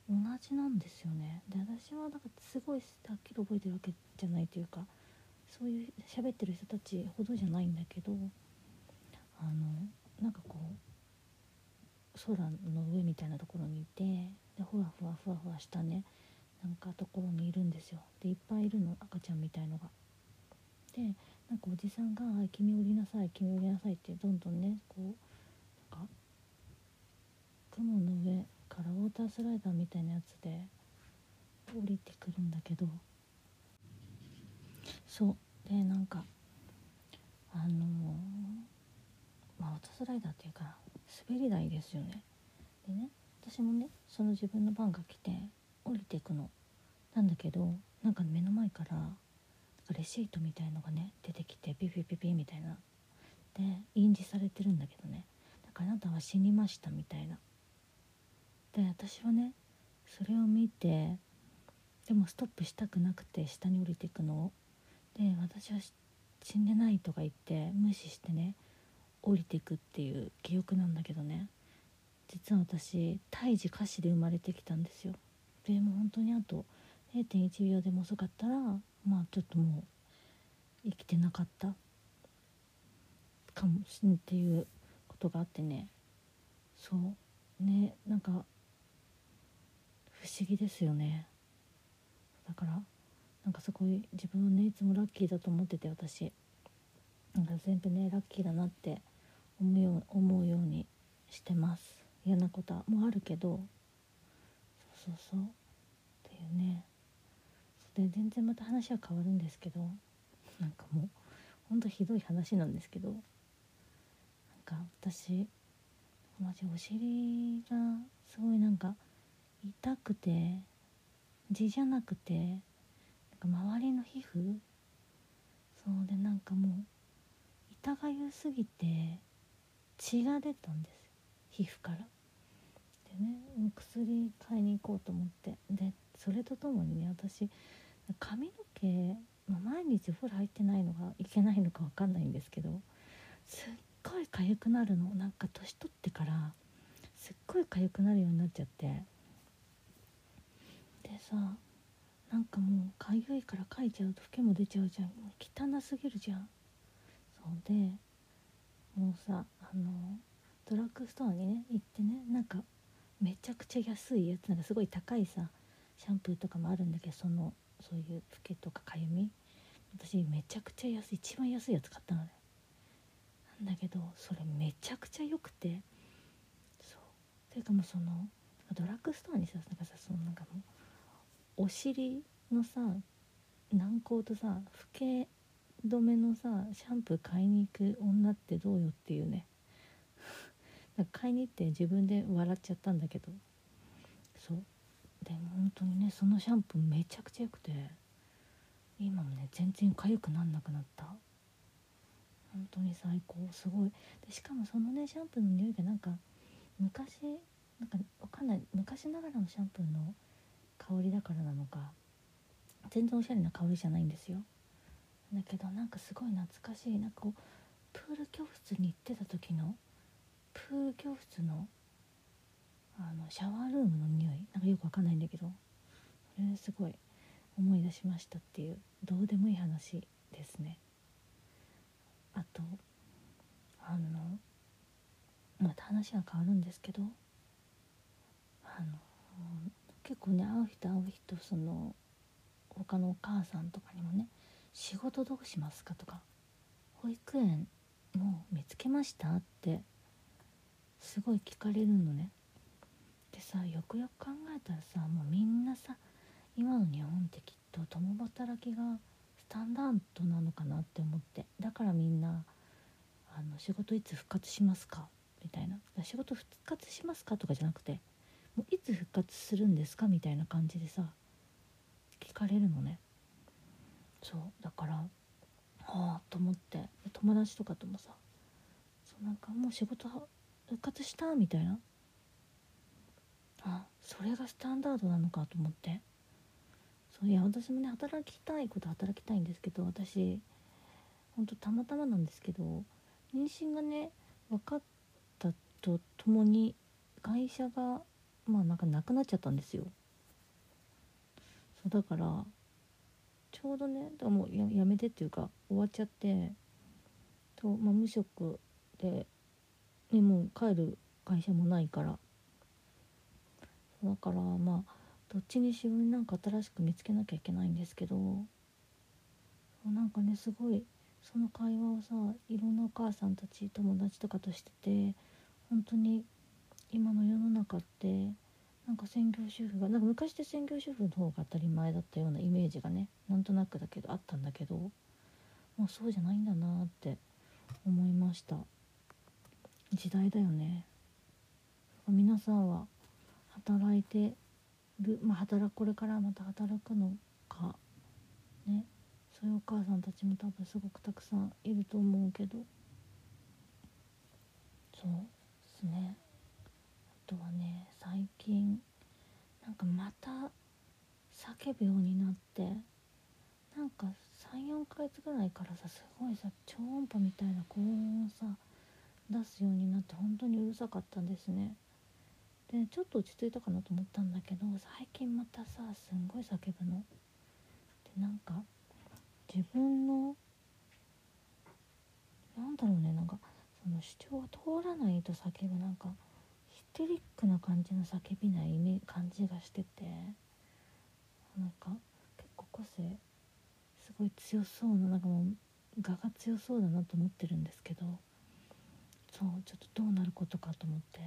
同じなんですよねで私はなんかすごいはっきり覚えてるわけじゃないというかそういう喋ってる人たちほどじゃないんだけどあのなんかこう空の上みたいなところにいてでふわふわふわふわしたねなんかところにいるんですよでいっぱいいるの赤ちゃんみたいのが。でなんかおじさんが「君降りなさい君降りなさい」ってどんどんねこうなんか雲の上からウォータースライダーみたいなやつで降りてくるんだけど。そう。でなんかあのー、まあウォータースライダーっていうか滑り台ですよね。でね私もねその自分の番が来て降りていくの。なんだけどなんか目の前からレシートみたいのがね出てきてピピピピみたいな。で印字されてるんだけどね。だからあなたは死にましたみたいな。で私はねそれを見てでもストップしたくなくて下に降りていくのを。で私は死んでないとか言って無視してね降りていくっていう記憶なんだけどね。実は私胎児歌詞で生まれてきたんですよ。でも本当にあと0.1秒でも遅かったらまあちょっともう生きてなかった。かもしんっていうことがあってね。そう。ねなんか思議ですよね。だからなんかすごい自分はねいつもラッキーだと思ってて私。なんか全部ねラッキーだなって思うよう思うようにしてます。嫌なこともあるけど。そうそうそう。っていうね。で全然また話は変わるんですけど。なんかもうほんとひどい話なんですけど。なんか私マジお尻がすごいなんか痛くて痔じゃなくてなんか周りの皮膚？そうでなんかもう痛がゆすぎて血が出たんです皮膚から。でね薬買いに行こうと思って。でそれとともにね私髪の毛、まあ、毎日お風呂入ってないのがいけないのか分かんないんですけどすっごい痒くなるの。なんか年取ってからすっごい痒くなるようになっちゃって。でさなんかもうかゆいからかいちゃうとフケも出ちゃうじゃん。汚すぎるじゃん。そうでもうさあのドラッグストアにね行ってねなんかめちゃくちゃ安いやつなんかすごい高いさシャンプーとかもあるんだけどそのそういうフケとかかゆみ。私めちゃくちゃ安い一番安いやつ買ったのね。なんだけどそれめちゃくちゃ良くて。そう。ていうかもうそのドラッグストアにさなんかさそのなんかもうお尻のさ軟膏とさ老け止めのさシャンプー買いに行く女ってどうよっていうね。なんか買いに行って自分で笑っちゃったんだけど。そう。でも本当にねそのシャンプーめちゃくちゃ良くて今もね全然痒くなんなくなった。本当に最高。すごい。でしかもそのねシャンプーの匂いがなんか昔なんかわかんない。昔ながらのシャンプーの香りだからなのか。全然おしゃれな香りじゃないんですよ。だけどなんかすごい懐かしいなんかこうプール教室に行ってた時のプール教室のあのシャワールームの匂い。なんかよくわかんないんだけど。それすごい思い出しましたっていうどうでもいい話ですね。あとあのまた話は変わるんですけどあの結構ね会う人会う人その他のお母さんとかにもね「仕事どうしますか?」とか「保育園もう見つけました?」ってすごい聞かれるのね。でさよくよく考えたらさもうみんなさ今の日本ってきっと共働きがスタンダードなのかなって思ってだからみんなあの仕事いつ復活しますかみたいな仕事復活しますかとかじゃなくていつ復活するんですか？みたいな感じでさ聞かれるのね。そうだからああと思って友達とかともさそうなんかもう仕事復活した？みたいな。あそれがスタンダードなのかと思って。そういや私もね働きたいこと働きたいんですけど私ほんとたまたまなんですけど妊娠がね分かったとともに会社がまあなんかなくなっちゃったんですよ。そうだからちょうどねだもうややめてっていうか終わっちゃってと、まあ、無職で、ね、もう帰る会社もないから。だからまあどっちにしろなんか新しく見つけなきゃいけないんですけどなんかねすごいその会話をさいろんなお母さんたち友達とかとしてて本当に今の世の中ってなんか専業主婦がなんか昔って専業主婦の方が当たり前だったようなイメージがねなんとなくだけどあったんだけどもうそうじゃないんだなって思いました。時代だよね。皆さんは働いてるまあ働これからまた働くのかね。そういうお母さんたちも多分すごくたくさんいると思うけど。そうですね。とはね最近なんかまた叫ぶようになってなんか34ヶ月ぐらいからさすごいさ超音波みたいな高音をさ出すようになって本当にうるさかったんですね。でちょっと落ち着いたかなと思ったんだけど最近またさすんごい叫ぶの。でなんか自分のなんだろうねなんかその主張が通らないと叫ぶなんかテリックな感じの叫びない感じがしててなんか結構個性すごい強そうななんかもう我が強そうだなと思ってるんですけどそうちょっとどうなることかと思って。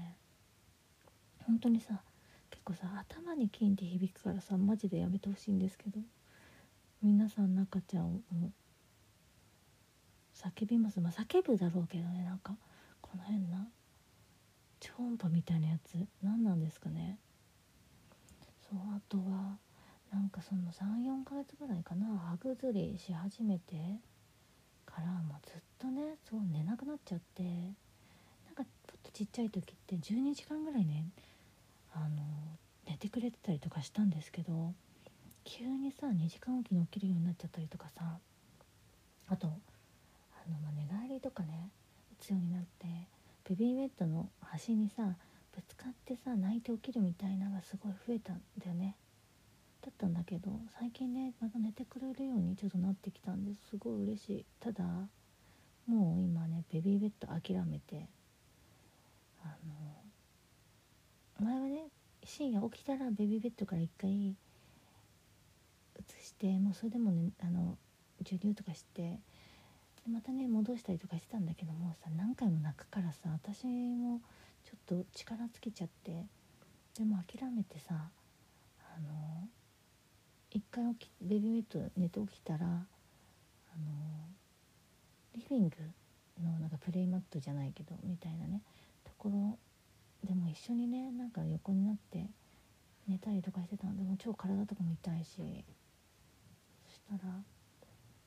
本当にさ結構さ頭に金って響くからさマジでやめてほしいんですけど皆さん中ちゃんを叫びます。まあ叫ぶだろうけどねなんかこの辺な超音波みたいなやつ。何なんですかね。そうあとはなんかその34ヶ月ぐらいかな。歯ぐずりし始めてからもうずっとねそう寝なくなっちゃってなんかちょっとちっちゃい時って12時間ぐらいねあの寝てくれてたりとかしたんですけど急にさ2時間おきに起きるようになっちゃったりとかさあとあの、まあ、寝返りとかね打つようになってベビーベッドの端にさぶつかってさ泣いて起きるみたいなのがすごい増えたんだよね。だったんだけど最近ねまた寝てくれるようにちょっとなってきたんです。すごい嬉しい。ただもう今ねベビーベッド諦めてあの前はね深夜起きたらベビーベッドから一回移してもうそれでもねあの授乳とかしてでまたね戻したりとかしてたんだけどもさ何回も泣くからさ私もちょっと力尽きちゃってでも諦めてさあの一回起きベビーベッド寝て起きたらあのリビングのなんかプレイマットじゃないけどみたいなねところでも一緒にねなんか横になって寝たりとかしてたの。でも超体とかも痛いしそしたら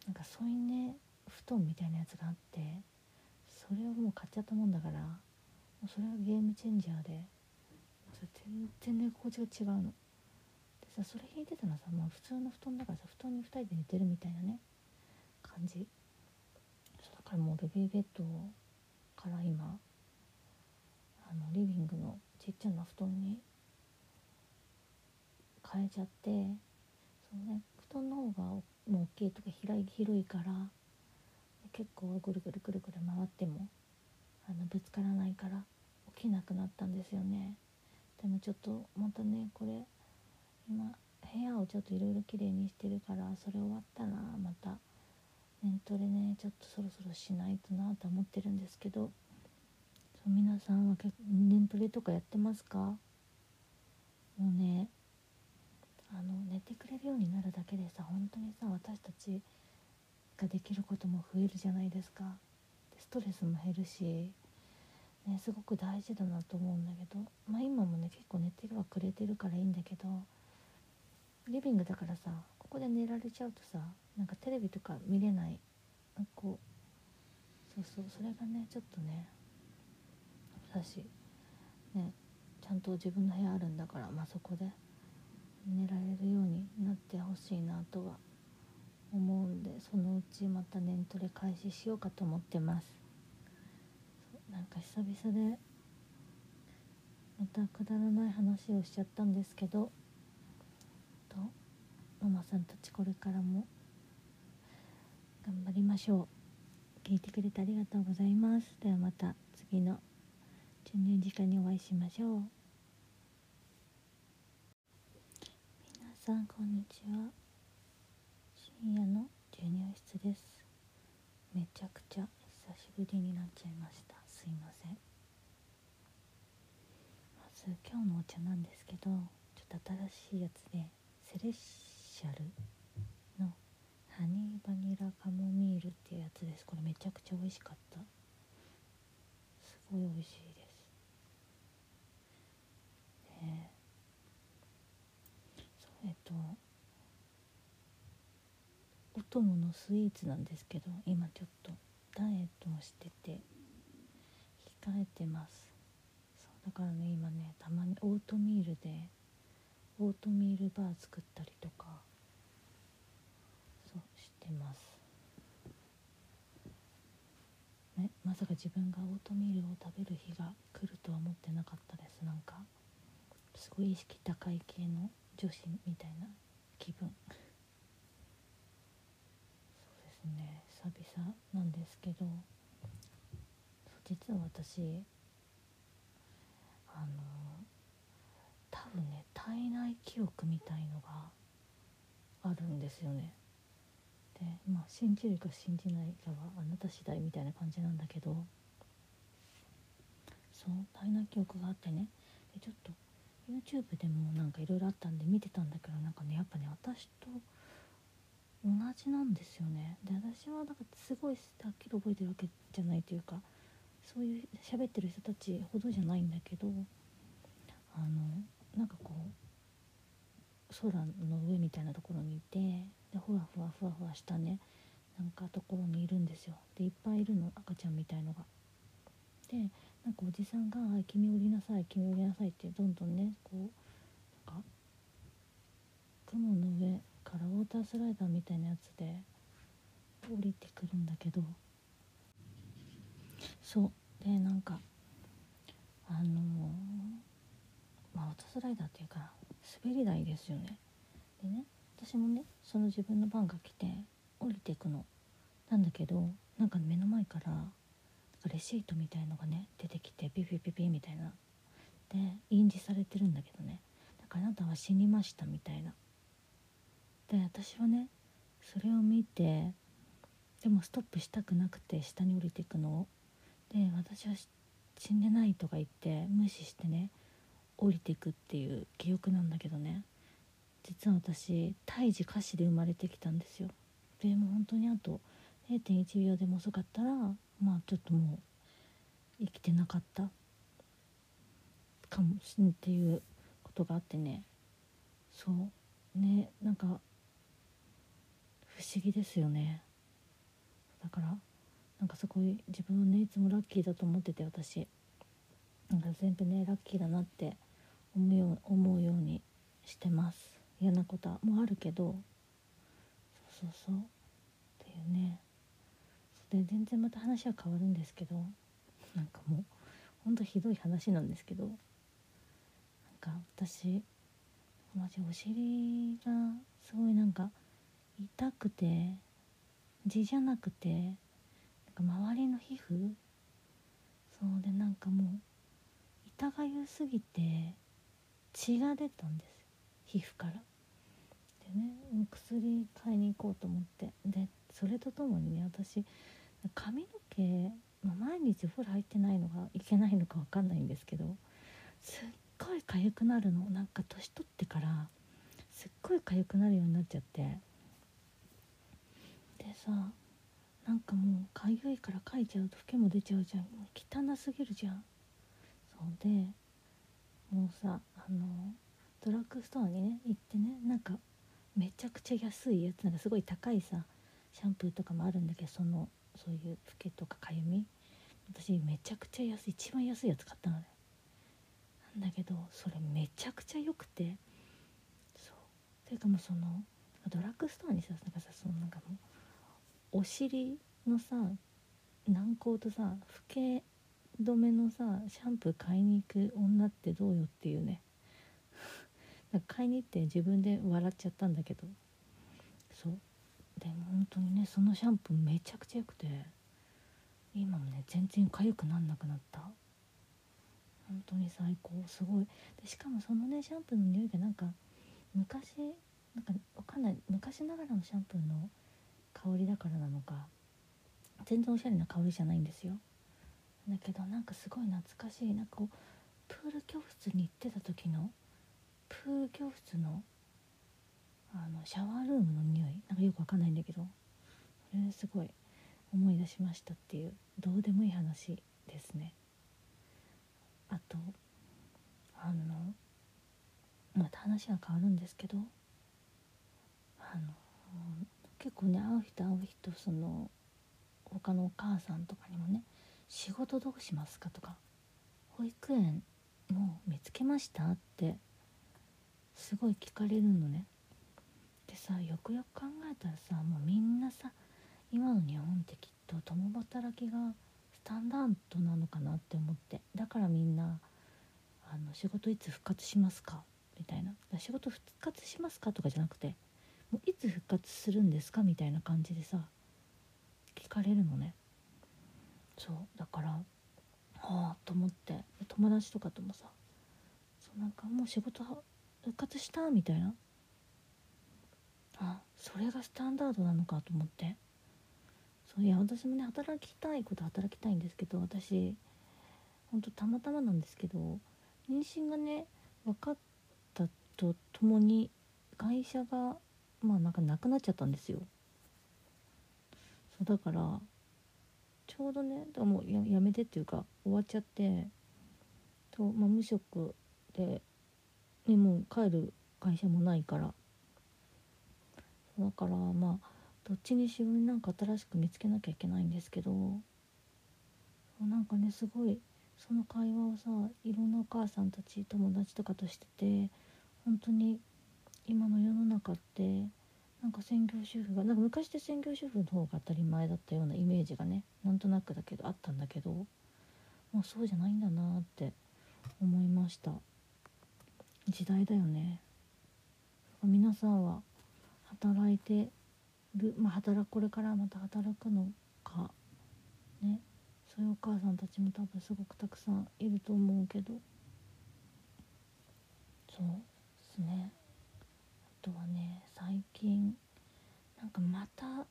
なんかそういうね布団みたいなやつがあってそれをもう買っちゃったもんだからもうそれはゲームチェンジャーで全然寝心地が違うので。さそれ引いてたのさ、まあ、普通の布団だからさ布団に2人で寝てるみたいなね感じそうだからもうベビーベッドから今あのリビングのちっちゃな布団に変えちゃってそのね布団の方がもう大きいとか広い広いから結構ぐるぐるぐるぐる回ってもあのぶつからないから起きなくなったんですよね。でもちょっとまたねこれ今部屋をちょっといろいろきれいにしてるからそれ終わったらまた。年トレねちょっとそろそろしないとなと思ってるんですけど。そう皆さんは年トレとかやってますか？もうねあの寝てくれるようになるだけでさ本当にさ私たちができることも増えるじゃないですか。でストレスも減るしねすごく大事だなと思うんだけどまあ今もね結構寝てるはくれてるからいいんだけどリビングだからさここで寝られちゃうとさなんかテレビとか見れない。なんかこうそうそうそれがねちょっとねだしねちゃんと自分の部屋あるんだからまあそこで寝られるようになってほしいなとは思うんでそのうちまた年トレ開始しようかと思ってます。なんか久々でまたくだらない話をしちゃったんですけどママさんたちこれからも頑張りましょう。聞いてくれてありがとうございます。ではまた次の授乳時間にお会いしましょう。皆さんこんにちは。深夜の授乳室です。めちゃくちゃ久しぶりになっちゃいました。すいません。まず今日のお茶なんですけどちょっと新しいやつでセレッシャルのハニーバニラカモミールっていうやつです。これめちゃくちゃ美味しかった。すごい美味しいです。ねそうえっとお供のスイーツなんですけど今ちょっとダイエットをしてて控えてます。そうだからね今ねたまにオートミールでオートミールバー作ったりとかそうしてます。ねまさか自分がオートミールを食べる日が来るとは思ってなかったです。なんかすごい意識高い系の女子みたいな気分。ね久々なんですけど実は私あの多分ね体内記憶みたいのがあるんですよね。でまあ信じるか信じないかはあなた次第みたいな感じなんだけどそう体内記憶があってねでちょっと YouTube でもなんかいろいろあったんで見てたんだけどなんかねやっぱね私と同じなんですよねで私はなんかすごいはっきり覚えてるわけじゃないというかそういう喋ってる人たちほどじゃないんだけどあのなんかこう空の上みたいなところにいてでふわふわふわふわしたねなんかところにいるんですよでいっぱいいるの赤ちゃんみたいのが。でなんかおじさんが「君降りなさい君降りなさい」ってどんどんねこうなんか雲の上からウォータースライダーみたいなやつで降りてくるんだけど。そう。でなんかあのー、まあウォータースライダーっていうか滑り台ですよね。でね私もねその自分の番が来て降りていくの。なんだけどなんか目の前からレシートみたいのがね出てきてピピピピみたいな。で印字されてるんだけどね。だからあなたは死にましたみたいな。で私はねそれを見てでもストップしたくなくて下に降りていくのを。で私は死んでないとか言って無視してね降りていくっていう記憶なんだけどね。実は私胎児歌詞で生まれてきたんですよ。でも本当にあと0.1秒でも遅かったらまあちょっともう生きてなかった。かもしんっていうことがあってね。そう。ねなんか思議ですよね。だからなんかすごい自分はねいつもラッキーだと思ってて私。なんか全部ねラッキーだなって思うよう思うようにしてます。嫌なこともあるけど。そうそうそう。っていうね。で全然また話は変わるんですけど。なんかもうほんとひどい話なんですけど。なんか私マジお尻がすごいなんか痛くて痔じゃなくてなんか周りの皮膚？そうでなんかもう痛がゆすぎて血が出たんです皮膚から。でね薬買いに行こうと思って。でそれとともにね私髪の毛、まあ、毎日お風呂入ってないのがいけないのか分かんないんですけどすっごい痒くなるの。なんか年取ってからすっごい痒くなるようになっちゃって。でさなんかもう痒いからかいちゃうとフケも出ちゃうじゃん。汚すぎるじゃん。そうでもうさあのドラッグストアにね行ってねなんかめちゃくちゃ安いやつなんかすごい高いさシャンプーとかもあるんだけどそのそういうフケとかかゆみ。私めちゃくちゃ安い一番安いやつ買ったのね。なんだけどそれめちゃくちゃ良くて。そう。ていうかもうそのドラッグストアにさなんかさそのなんかもうお尻のさ軟膏とさ老け止めのさシャンプー買いに行く女ってどうよっていうね。なんか買いに行って自分で笑っちゃったんだけど。そう。でも本当にねそのシャンプーめちゃくちゃ良くて今もね全然痒くなんなくなった。本当に最高。すごい。でしかもそのねシャンプーの匂いがなんか昔なんかわかんない。昔ながらのシャンプーの香りだからなのか。全然おしゃれな香りじゃないんですよ。だけどなんかすごい懐かしいな。んかこうプール教室に行ってた時のプール教室のあのシャワールームの匂い。なんかよくわかんないんだけど。それすごい思い出しましたっていうどうでもいい話ですね。あとあのまた話は変わるんですけどあの結構ね会う人会う人その他のお母さんとかにもね「仕事どうしますか?」とか「保育園もう見つけました?」ってすごい聞かれるのね。でさよくよく考えたらさもうみんなさ今の日本ってきっと共働きがスタンダードなのかなって思ってだからみんなあの仕事いつ復活しますかみたいな仕事復活しますかとかじゃなくていつ復活するんですかみたいな感じでさ聞かれるのね。そうだからはあと思って友達とかともさそうなんかもう仕事復活したみたいな。あそれがスタンダードなのかと思って。そういや私もね働きたいこと働きたいんですけど私ほんとたまたまなんですけど妊娠がね分かったとともに会社がまあなんかなくなっちゃったんですよ。そうだからちょうどねだもうややめてっていうか終わっちゃってと、まあ、無職で、ね、もう帰る会社もないから。だからまあどっちにしろなんか新しく見つけなきゃいけないんですけどなんかねすごいその会話をさいろんなお母さんたち友達とかとしてて本当に今の世の中ってなんか専業主婦がなんか昔って専業主婦の方が当たり前だったようなイメージがねなんとなくだけどあったんだけどもうそうじゃないんだなって思いました。時代だよね。皆さんは働いてる、まあ、働これからまた働くのかね。そういうお母さんたちも多分すごくたくさんいると思うけど。そうですね。とはね最近なんかまた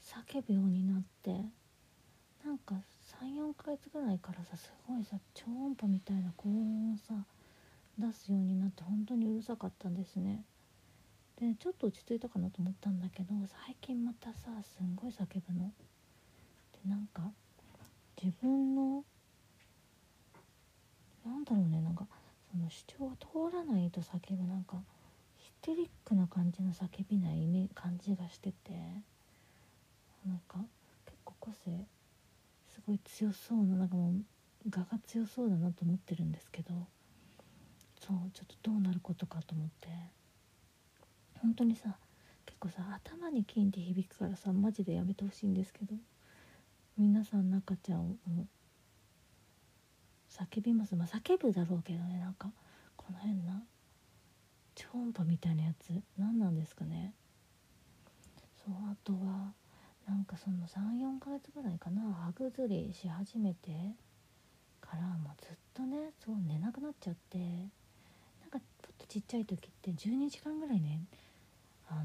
叫ぶようになってなんか34ヶ月ぐらいからさすごいさ超音波みたいな高音をさ出すようになって本当にうるさかったんですね。でちょっと落ち着いたかなと思ったんだけど最近またさすんごい叫ぶの。でなんか自分のなんだろうねなんかその主張が通らないと叫ぶなんかヒステリックな感じの叫びない感じがしててなんか結構個性すごい強そうななんかもう我が強そうだなと思ってるんですけどそうちょっとどうなることかと思って。本当にさ結構さ頭に金って響くからさマジでやめてほしいんですけど皆さん中ちゃんを叫びます。まあ叫ぶだろうけどねなんかこの辺な超音波みたいなやつ。何なんですかね。そうあとはなんかその34ヶ月ぐらいかな。歯ぐずりし始めて。からもうずっとねそう寝なくなっちゃって。なんかちょっとちっちゃい時って12時間ぐらいねあの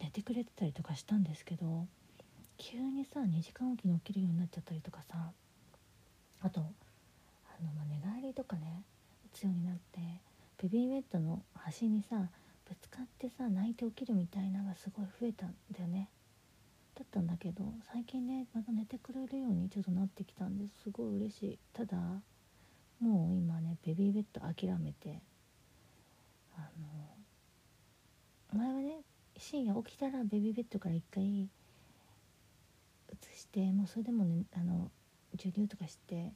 寝てくれてたりとかしたんですけど急にさ2時間おきに起きるようになっちゃったりとかさ。あとあの、まあ、寝返りとかね打つようになって。ベビーベッドの端にさぶつかってさ泣いて起きるみたいなのがすごい増えたんだよね。だったんだけど最近ねまた寝てくれるようにちょっとなってきたんです。すごい嬉しい。ただもう今ねベビーベッド諦めてあの前はね深夜起きたらベビーベッドから一回移してもうそれでもねあの授乳とかして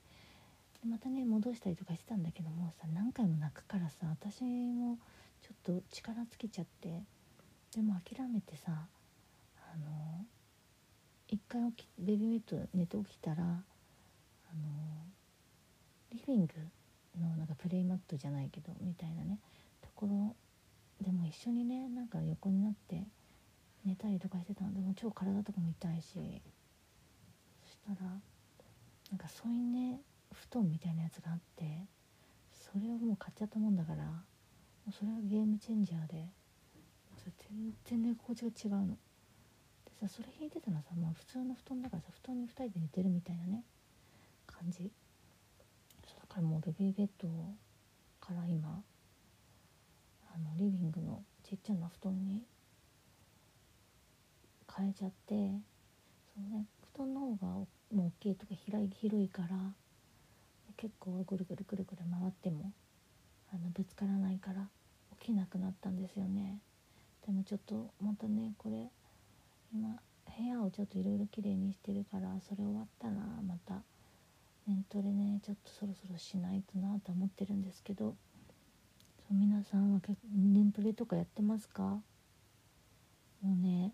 またね戻したりとかしてたんだけどもさ何回も泣くからさ私もちょっと力尽きちゃってでも諦めてさあの一回起きベビーベッド寝て起きたらあのリビングのなんかプレイマットじゃないけどみたいなねところでも一緒にねなんか横になって寝たりとかしてたの。でも超体とかも痛いしそしたらなんかそういうね布団みたいなやつがあってそれをもう買っちゃったもんだからもうそれはゲームチェンジャーで全然寝心地が違うの。でさそれ引いてたのはさ、まあ、普通の布団だからさ布団に2人で寝てるみたいなね感じそうだからもうベビーベッドから今あのリビングのちっちゃな布団に変えちゃってそのね布団の方がもう大きいとか広い広いから結構ぐるぐるぐるぐる回ってもあのぶつからないから起きなくなったんですよね。でもちょっとまたねこれ今部屋をちょっといろいろきれいにしてるからそれ終わったらまた。年トレねちょっとそろそろしないとなと思ってるんですけど。そう皆さんは年トレとかやってますか？もうね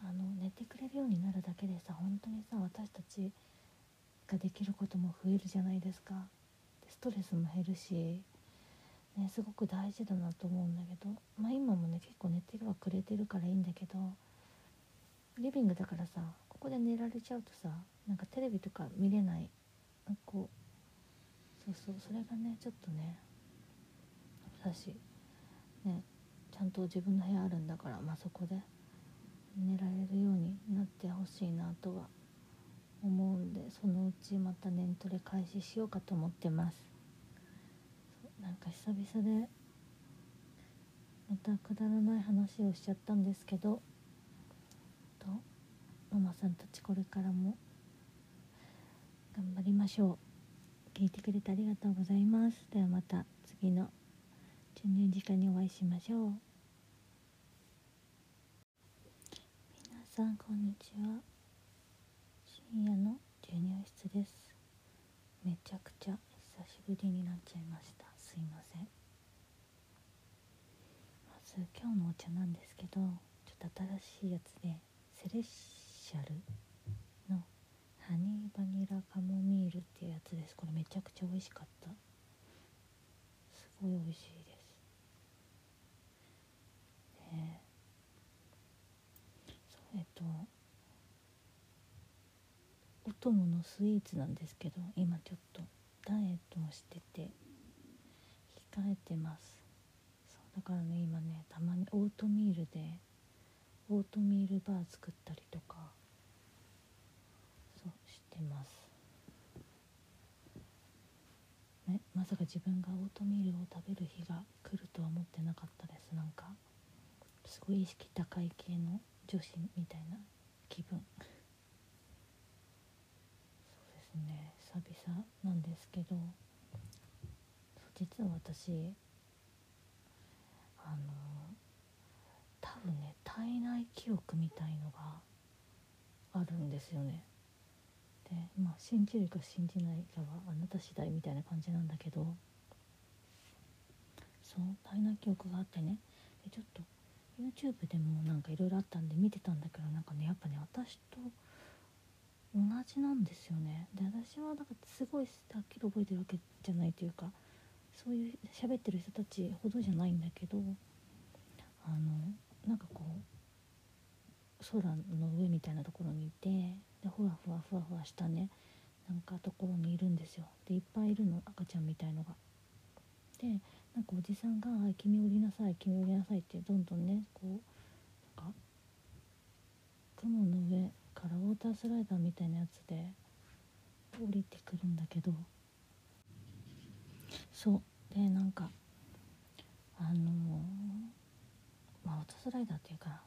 あの寝てくれるようになるだけでさ本当にさ私たちができることも増えるじゃないですか。でストレスも減るし、ね、すごく大事だなと思うんだけどまあ今もね結構寝てはくれてるからいいんだけどリビングだからさここで寝られちゃうとさなんかテレビとか見れない。なんかこうそうそうそれがねちょっとねだしねちゃんと自分の部屋あるんだからまあそこで寝られるようになってほしいなとは思うんでそのうちまた年トレ開始しようかと思ってます。なんか久々でまたくだらない話をしちゃったんですけどとママさんたちこれからも頑張りましょう。聞いてくれてありがとうございます。ではまた次の授乳時間にお会いしましょう。皆さんこんにちは。深夜の授乳室です。めちゃくちゃ久しぶりになっちゃいました。すいません。まず今日のお茶なんですけどちょっと新しいやつでセレッシャルのハニーバニラカモミールっていうやつです。これめちゃくちゃ美味しかった。すごい美味しいです。えそうえっとお供のスイーツなんですけど今ちょっとダイエットをしてて控えてます。そうだからね今ねたまにオートミールでオートミールバー作ったりとかそうしてます。ねまさか自分がオートミールを食べる日が来るとは思ってなかったです。なんかすごい意識高い系の女子みたいな気分。ね久々なんですけど実は私あの多分ね体内記憶みたいのがあるんですよね。でまあ信じるか信じないかはあなた次第みたいな感じなんだけどそう体内記憶があってね。でちょっと YouTube でもなんかいろいろあったんで見てたんだけどなんかねやっぱね私と同じなんですよねで私はなんかすごいはっきり覚えてるわけじゃないというかそういう喋ってる人たちほどじゃないんだけどあのなんかこう空の上みたいなところにいてでふわふわふわふわしたねなんかところにいるんですよでいっぱいいるの赤ちゃんみたいのが。でなんかおじさんが「君降りなさい君降りなさい」ってどんどんねこうなんか雲の上からウォータースライダーみたいなやつで降りてくるんだけど。そう。でなんかあのー、まあウォータースライダーっていうか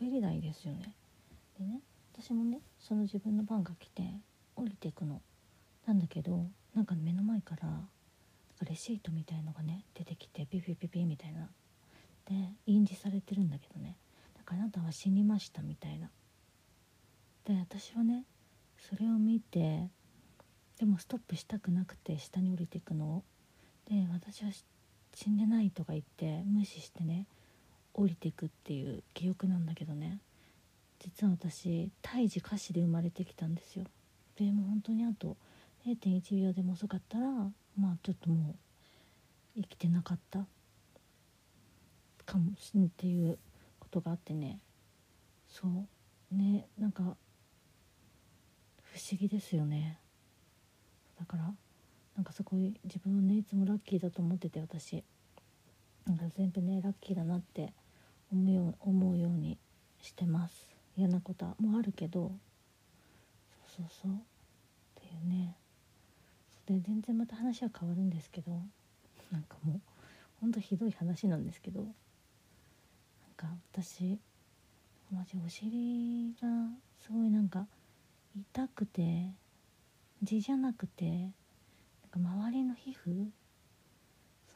滑り台ですよね。でね私もねその自分の番が来て降りていくの。なんだけどなんか目の前からレシートみたいのがね出てきてピピピピみたいな。で印字されてるんだけどねだからあなたは死にましたみたいな。で私はねそれを見てでもストップしたくなくて下に降りていくのを。で私は死んでないとか言って無視してね降りていくっていう記憶なんだけどね。実は私胎児歌詞で生まれてきたんですよ。でも本当にあと0.1秒でも遅かったらまあちょっともう生きてなかった。かもしんっていうことがあってね。そう。ねなんか不思議ですよね。だからなんかすごい自分はねいつもラッキーだと思ってて私。なんか全部ねラッキーだなって思うよう思うようにしてます。嫌なこともあるけど。そうそうそう。っていうね。で全然また話は変わるんですけど。なんかもうほんとひどい話なんですけど。なんか私マジお尻がすごいなんか痛くて痔じゃなくてなんか周りの皮膚？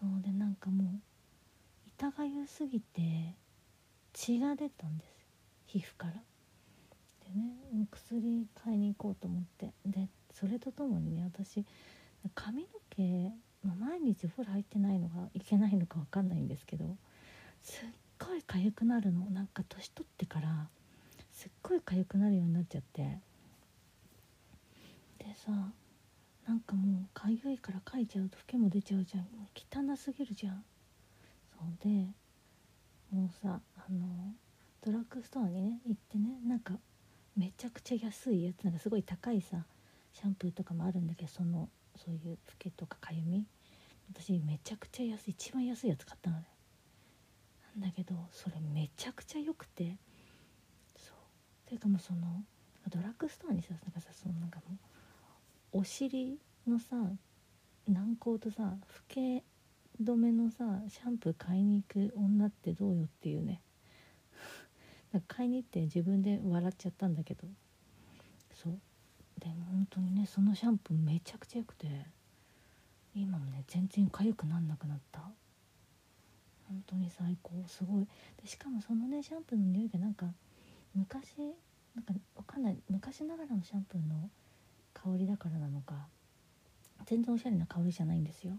そうでなんかもう痛がゆすぎて血が出たんです皮膚から。でね薬買いに行こうと思って。でそれとともにね私髪の毛、まあ、毎日お風呂入ってないのがいけないのか分かんないんですけどすっごい痒くなるの。なんか年取ってからすっごい痒くなるようになっちゃって。でさなんかもう痒いからかいちゃうとフケも出ちゃうじゃん。汚すぎるじゃん。そうでもうさあのドラッグストアにね行ってねなんかめちゃくちゃ安いやつなんかすごい高いさシャンプーとかもあるんだけどそのそういうフケとかかゆみ。私めちゃくちゃ安い一番安いやつ買ったのね。なんだけどそれめちゃくちゃ良くて。そう。ていうかもうそのドラッグストアにさなんかさそのなんかもうお尻のさ軟膏とさ老け止めのさシャンプー買いに行く女ってどうよっていうね。なんか買いに行って自分で笑っちゃったんだけど。そう。でも本当にねそのシャンプーめちゃくちゃ良くて今もね全然痒くなんなくなった。本当に最高。すごい。でしかもそのねシャンプーの匂いがなんか昔なんかわかんない。昔ながらのシャンプーの香りだからなのか全然おしゃれな香りじゃないんですよ。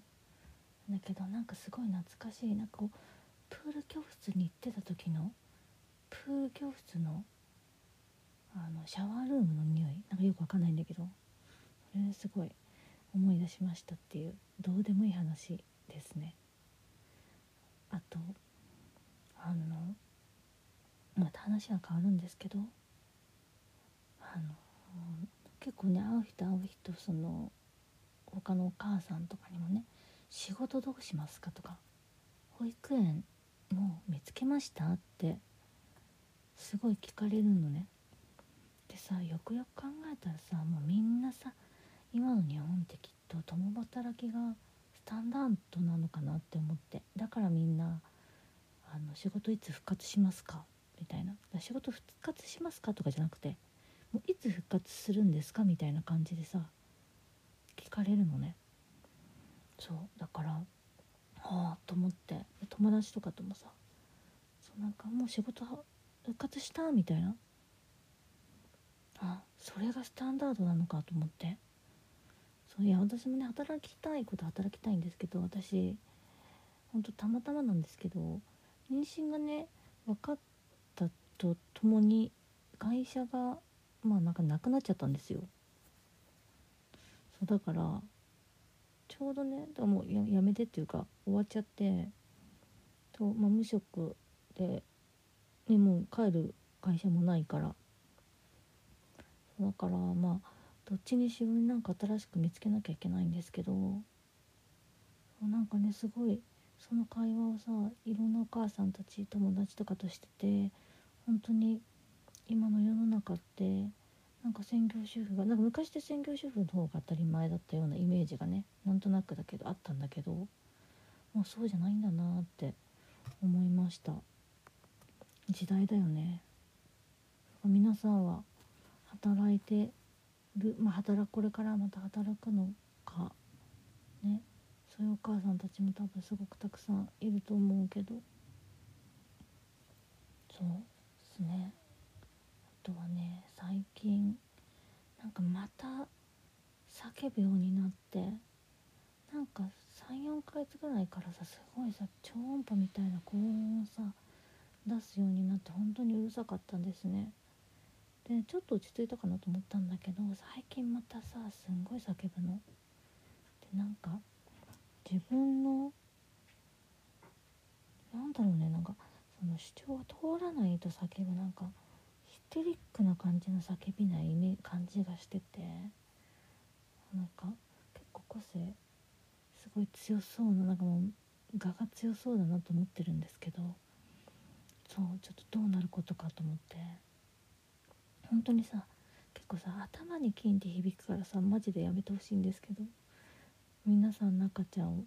だけどなんかすごい懐かしいなんかこうプール教室に行ってた時のプール教室のあのシャワールームの匂いなんかよくわかんないんだけどそれすごい思い出しましたっていうどうでもいい話ですね。あとあのまた話は変わるんですけどあの結構ね会う人会う人その他のお母さんとかにもね「仕事どうしますか?」とか「保育園もう見つけました?」ってすごい聞かれるのね。でさよくよく考えたらさもうみんなさ今の日本ってきっと共働きがスタンダードなのかなって思ってだからみんなあの仕事いつ復活しますかみたいな仕事復活しますかとかじゃなくてもういつ復活するんですかみたいな感じでさ聞かれるのね。そうだからはあと思って友達とかともさそうなんかもう仕事復活したみたいな。あそれがスタンダードなのかと思って。そういや私もね働きたいこと働きたいんですけど私ほんとたまたまなんですけど妊娠がね分かったとともに会社がまあなんかなくなっちゃったんですよ。そうだからちょうどねだもうややめてっていうか終わっちゃってと、まあ、無職で、ね、もう帰る会社もないから。だからまあどっちにしろなんか新しく見つけなきゃいけないんですけどなんかねすごいその会話をさいろんなお母さんたち友達とかとしてて本当に今の世の中ってなんか専業主婦がなんか昔って専業主婦の方が当たり前だったようなイメージがねなんとなくだけどあったんだけどもうそうじゃないんだなって思いました。時代だよね。皆さんは働いてるまあ働くこれからまた働くのかね。そういうお母さんたちも多分すごくたくさんいると思うけど。そうですね。あとはね近なんかまた叫ぶようになってなんか34ヶ月ぐらいからさすごいさ超音波みたいな高音をさ出すようになって本当にうるさかったんですね。でちょっと落ち着いたかなと思ったんだけど最近またさすんごい叫ぶの。でなんか自分のなんだろうねなんかその主張が通らないと叫ぶなんかテリックな感じの叫びないイメ感じがしててなんか結構個性すごい強そうななんかもう我が強そうだなと思ってるんですけどそうちょっとどうなることかと思って。本当にさ結構さ頭に金って響くからさマジでやめてほしいんですけど皆さん中ちゃんを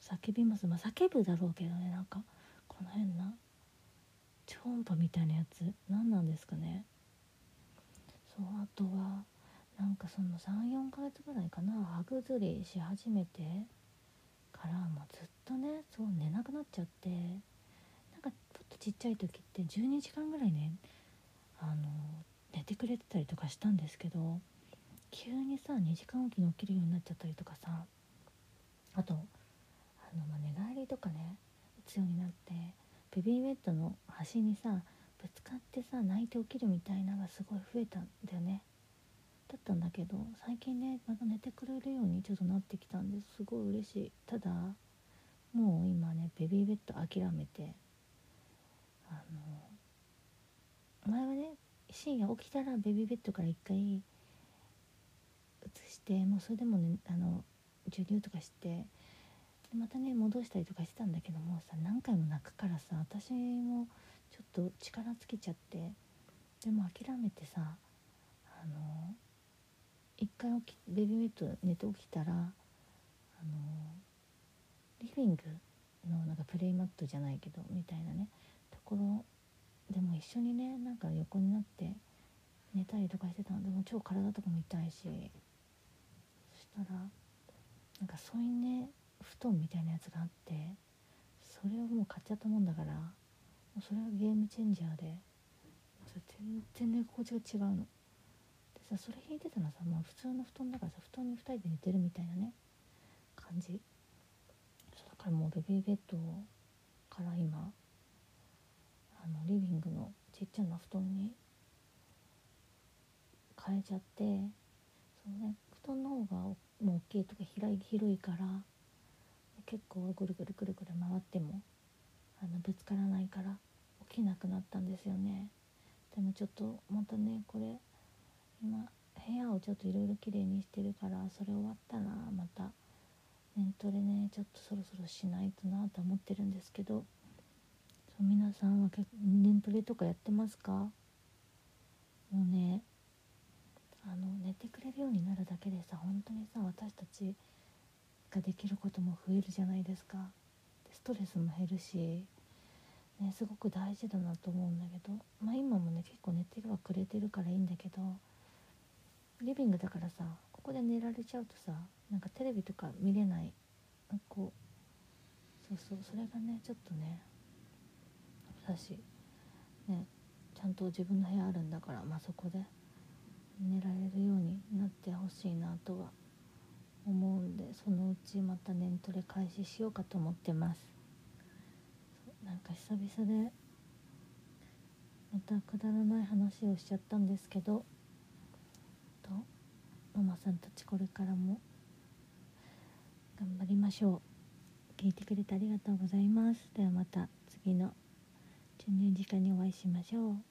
叫びます。まあ叫ぶだろうけどねなんかこの辺な超音波みたいなやつ。何なんですかね。そうあとはなんかその34ヶ月ぐらいかな。歯ぐずりし始めて。からもうずっとねそう寝なくなっちゃって。なんかちょっとちっちゃい時って12時間ぐらいねあの寝てくれてたりとかしたんですけど急にさ2時間おきに起きるようになっちゃったりとかさ。あとあの、まあ、寝返りとかね打つようになって。ベビーベッドの端にさぶつかってさ泣いて起きるみたいなのがすごい増えたんだよね。だったんだけど最近ねまた寝てくれるようにちょっとなってきたんです。すごい嬉しい。ただもう今ねベビーベッド諦めてあの前はね深夜起きたらベビーベッドから一回移してもうそれでもねあの授乳とかしてまたね戻したりとかしてたんだけどもさ何回も泣くからさ私もちょっと力尽きちゃってでも諦めてさあの一回起きベビーベッド寝て起きたらあのリビングのなんかプレイマットじゃないけどみたいなねところでも一緒にねなんか横になって寝たりとかしてたの。でも超体とかも痛いしそしたらなんか添い寝布団みたいなやつがあってそれをもう買っちゃったもんだからもうそれはゲームチェンジャーでそれ全然寝心地が違うの。でさそれ引いてたのはさ、まあ、普通の布団だからさ布団に2人で寝てるみたいなね感じそうだからもうベビーベッドから今あのリビングのちっちゃな布団に変えちゃってそのね布団の方がもう大きいとか広い広いから結構ぐるぐるぐるぐる回ってもあのぶつからないから起きなくなったんですよね。でもちょっとまたねこれ今部屋をちょっといろいろきれいにしてるからそれ終わったらまた。年トレねちょっとそろそろしないとなと思ってるんですけどそう皆さんは年トレとかやってますか？もうねあの寝てくれるようになるだけでさ本当にさ私たちができることも増えるじゃないですか。ストレスも減るし、ね、すごく大事だなと思うんだけどまあ今もね結構寝てはくれてるからいいんだけどリビングだからさここで寝られちゃうとさなんかテレビとか見れない。こうそうそうそれがねちょっとねだしねちゃんと自分の部屋あるんだからまあそこで寝られるようになってほしいなとは思うんでそのうちまた年トレ開始しようかと思ってます。なんか久々でまたくだらない話をしちゃったんですけどとママさんたちこれからも頑張りましょう。聞いてくれてありがとうございます。ではまた次の授乳時間にお会いしましょう。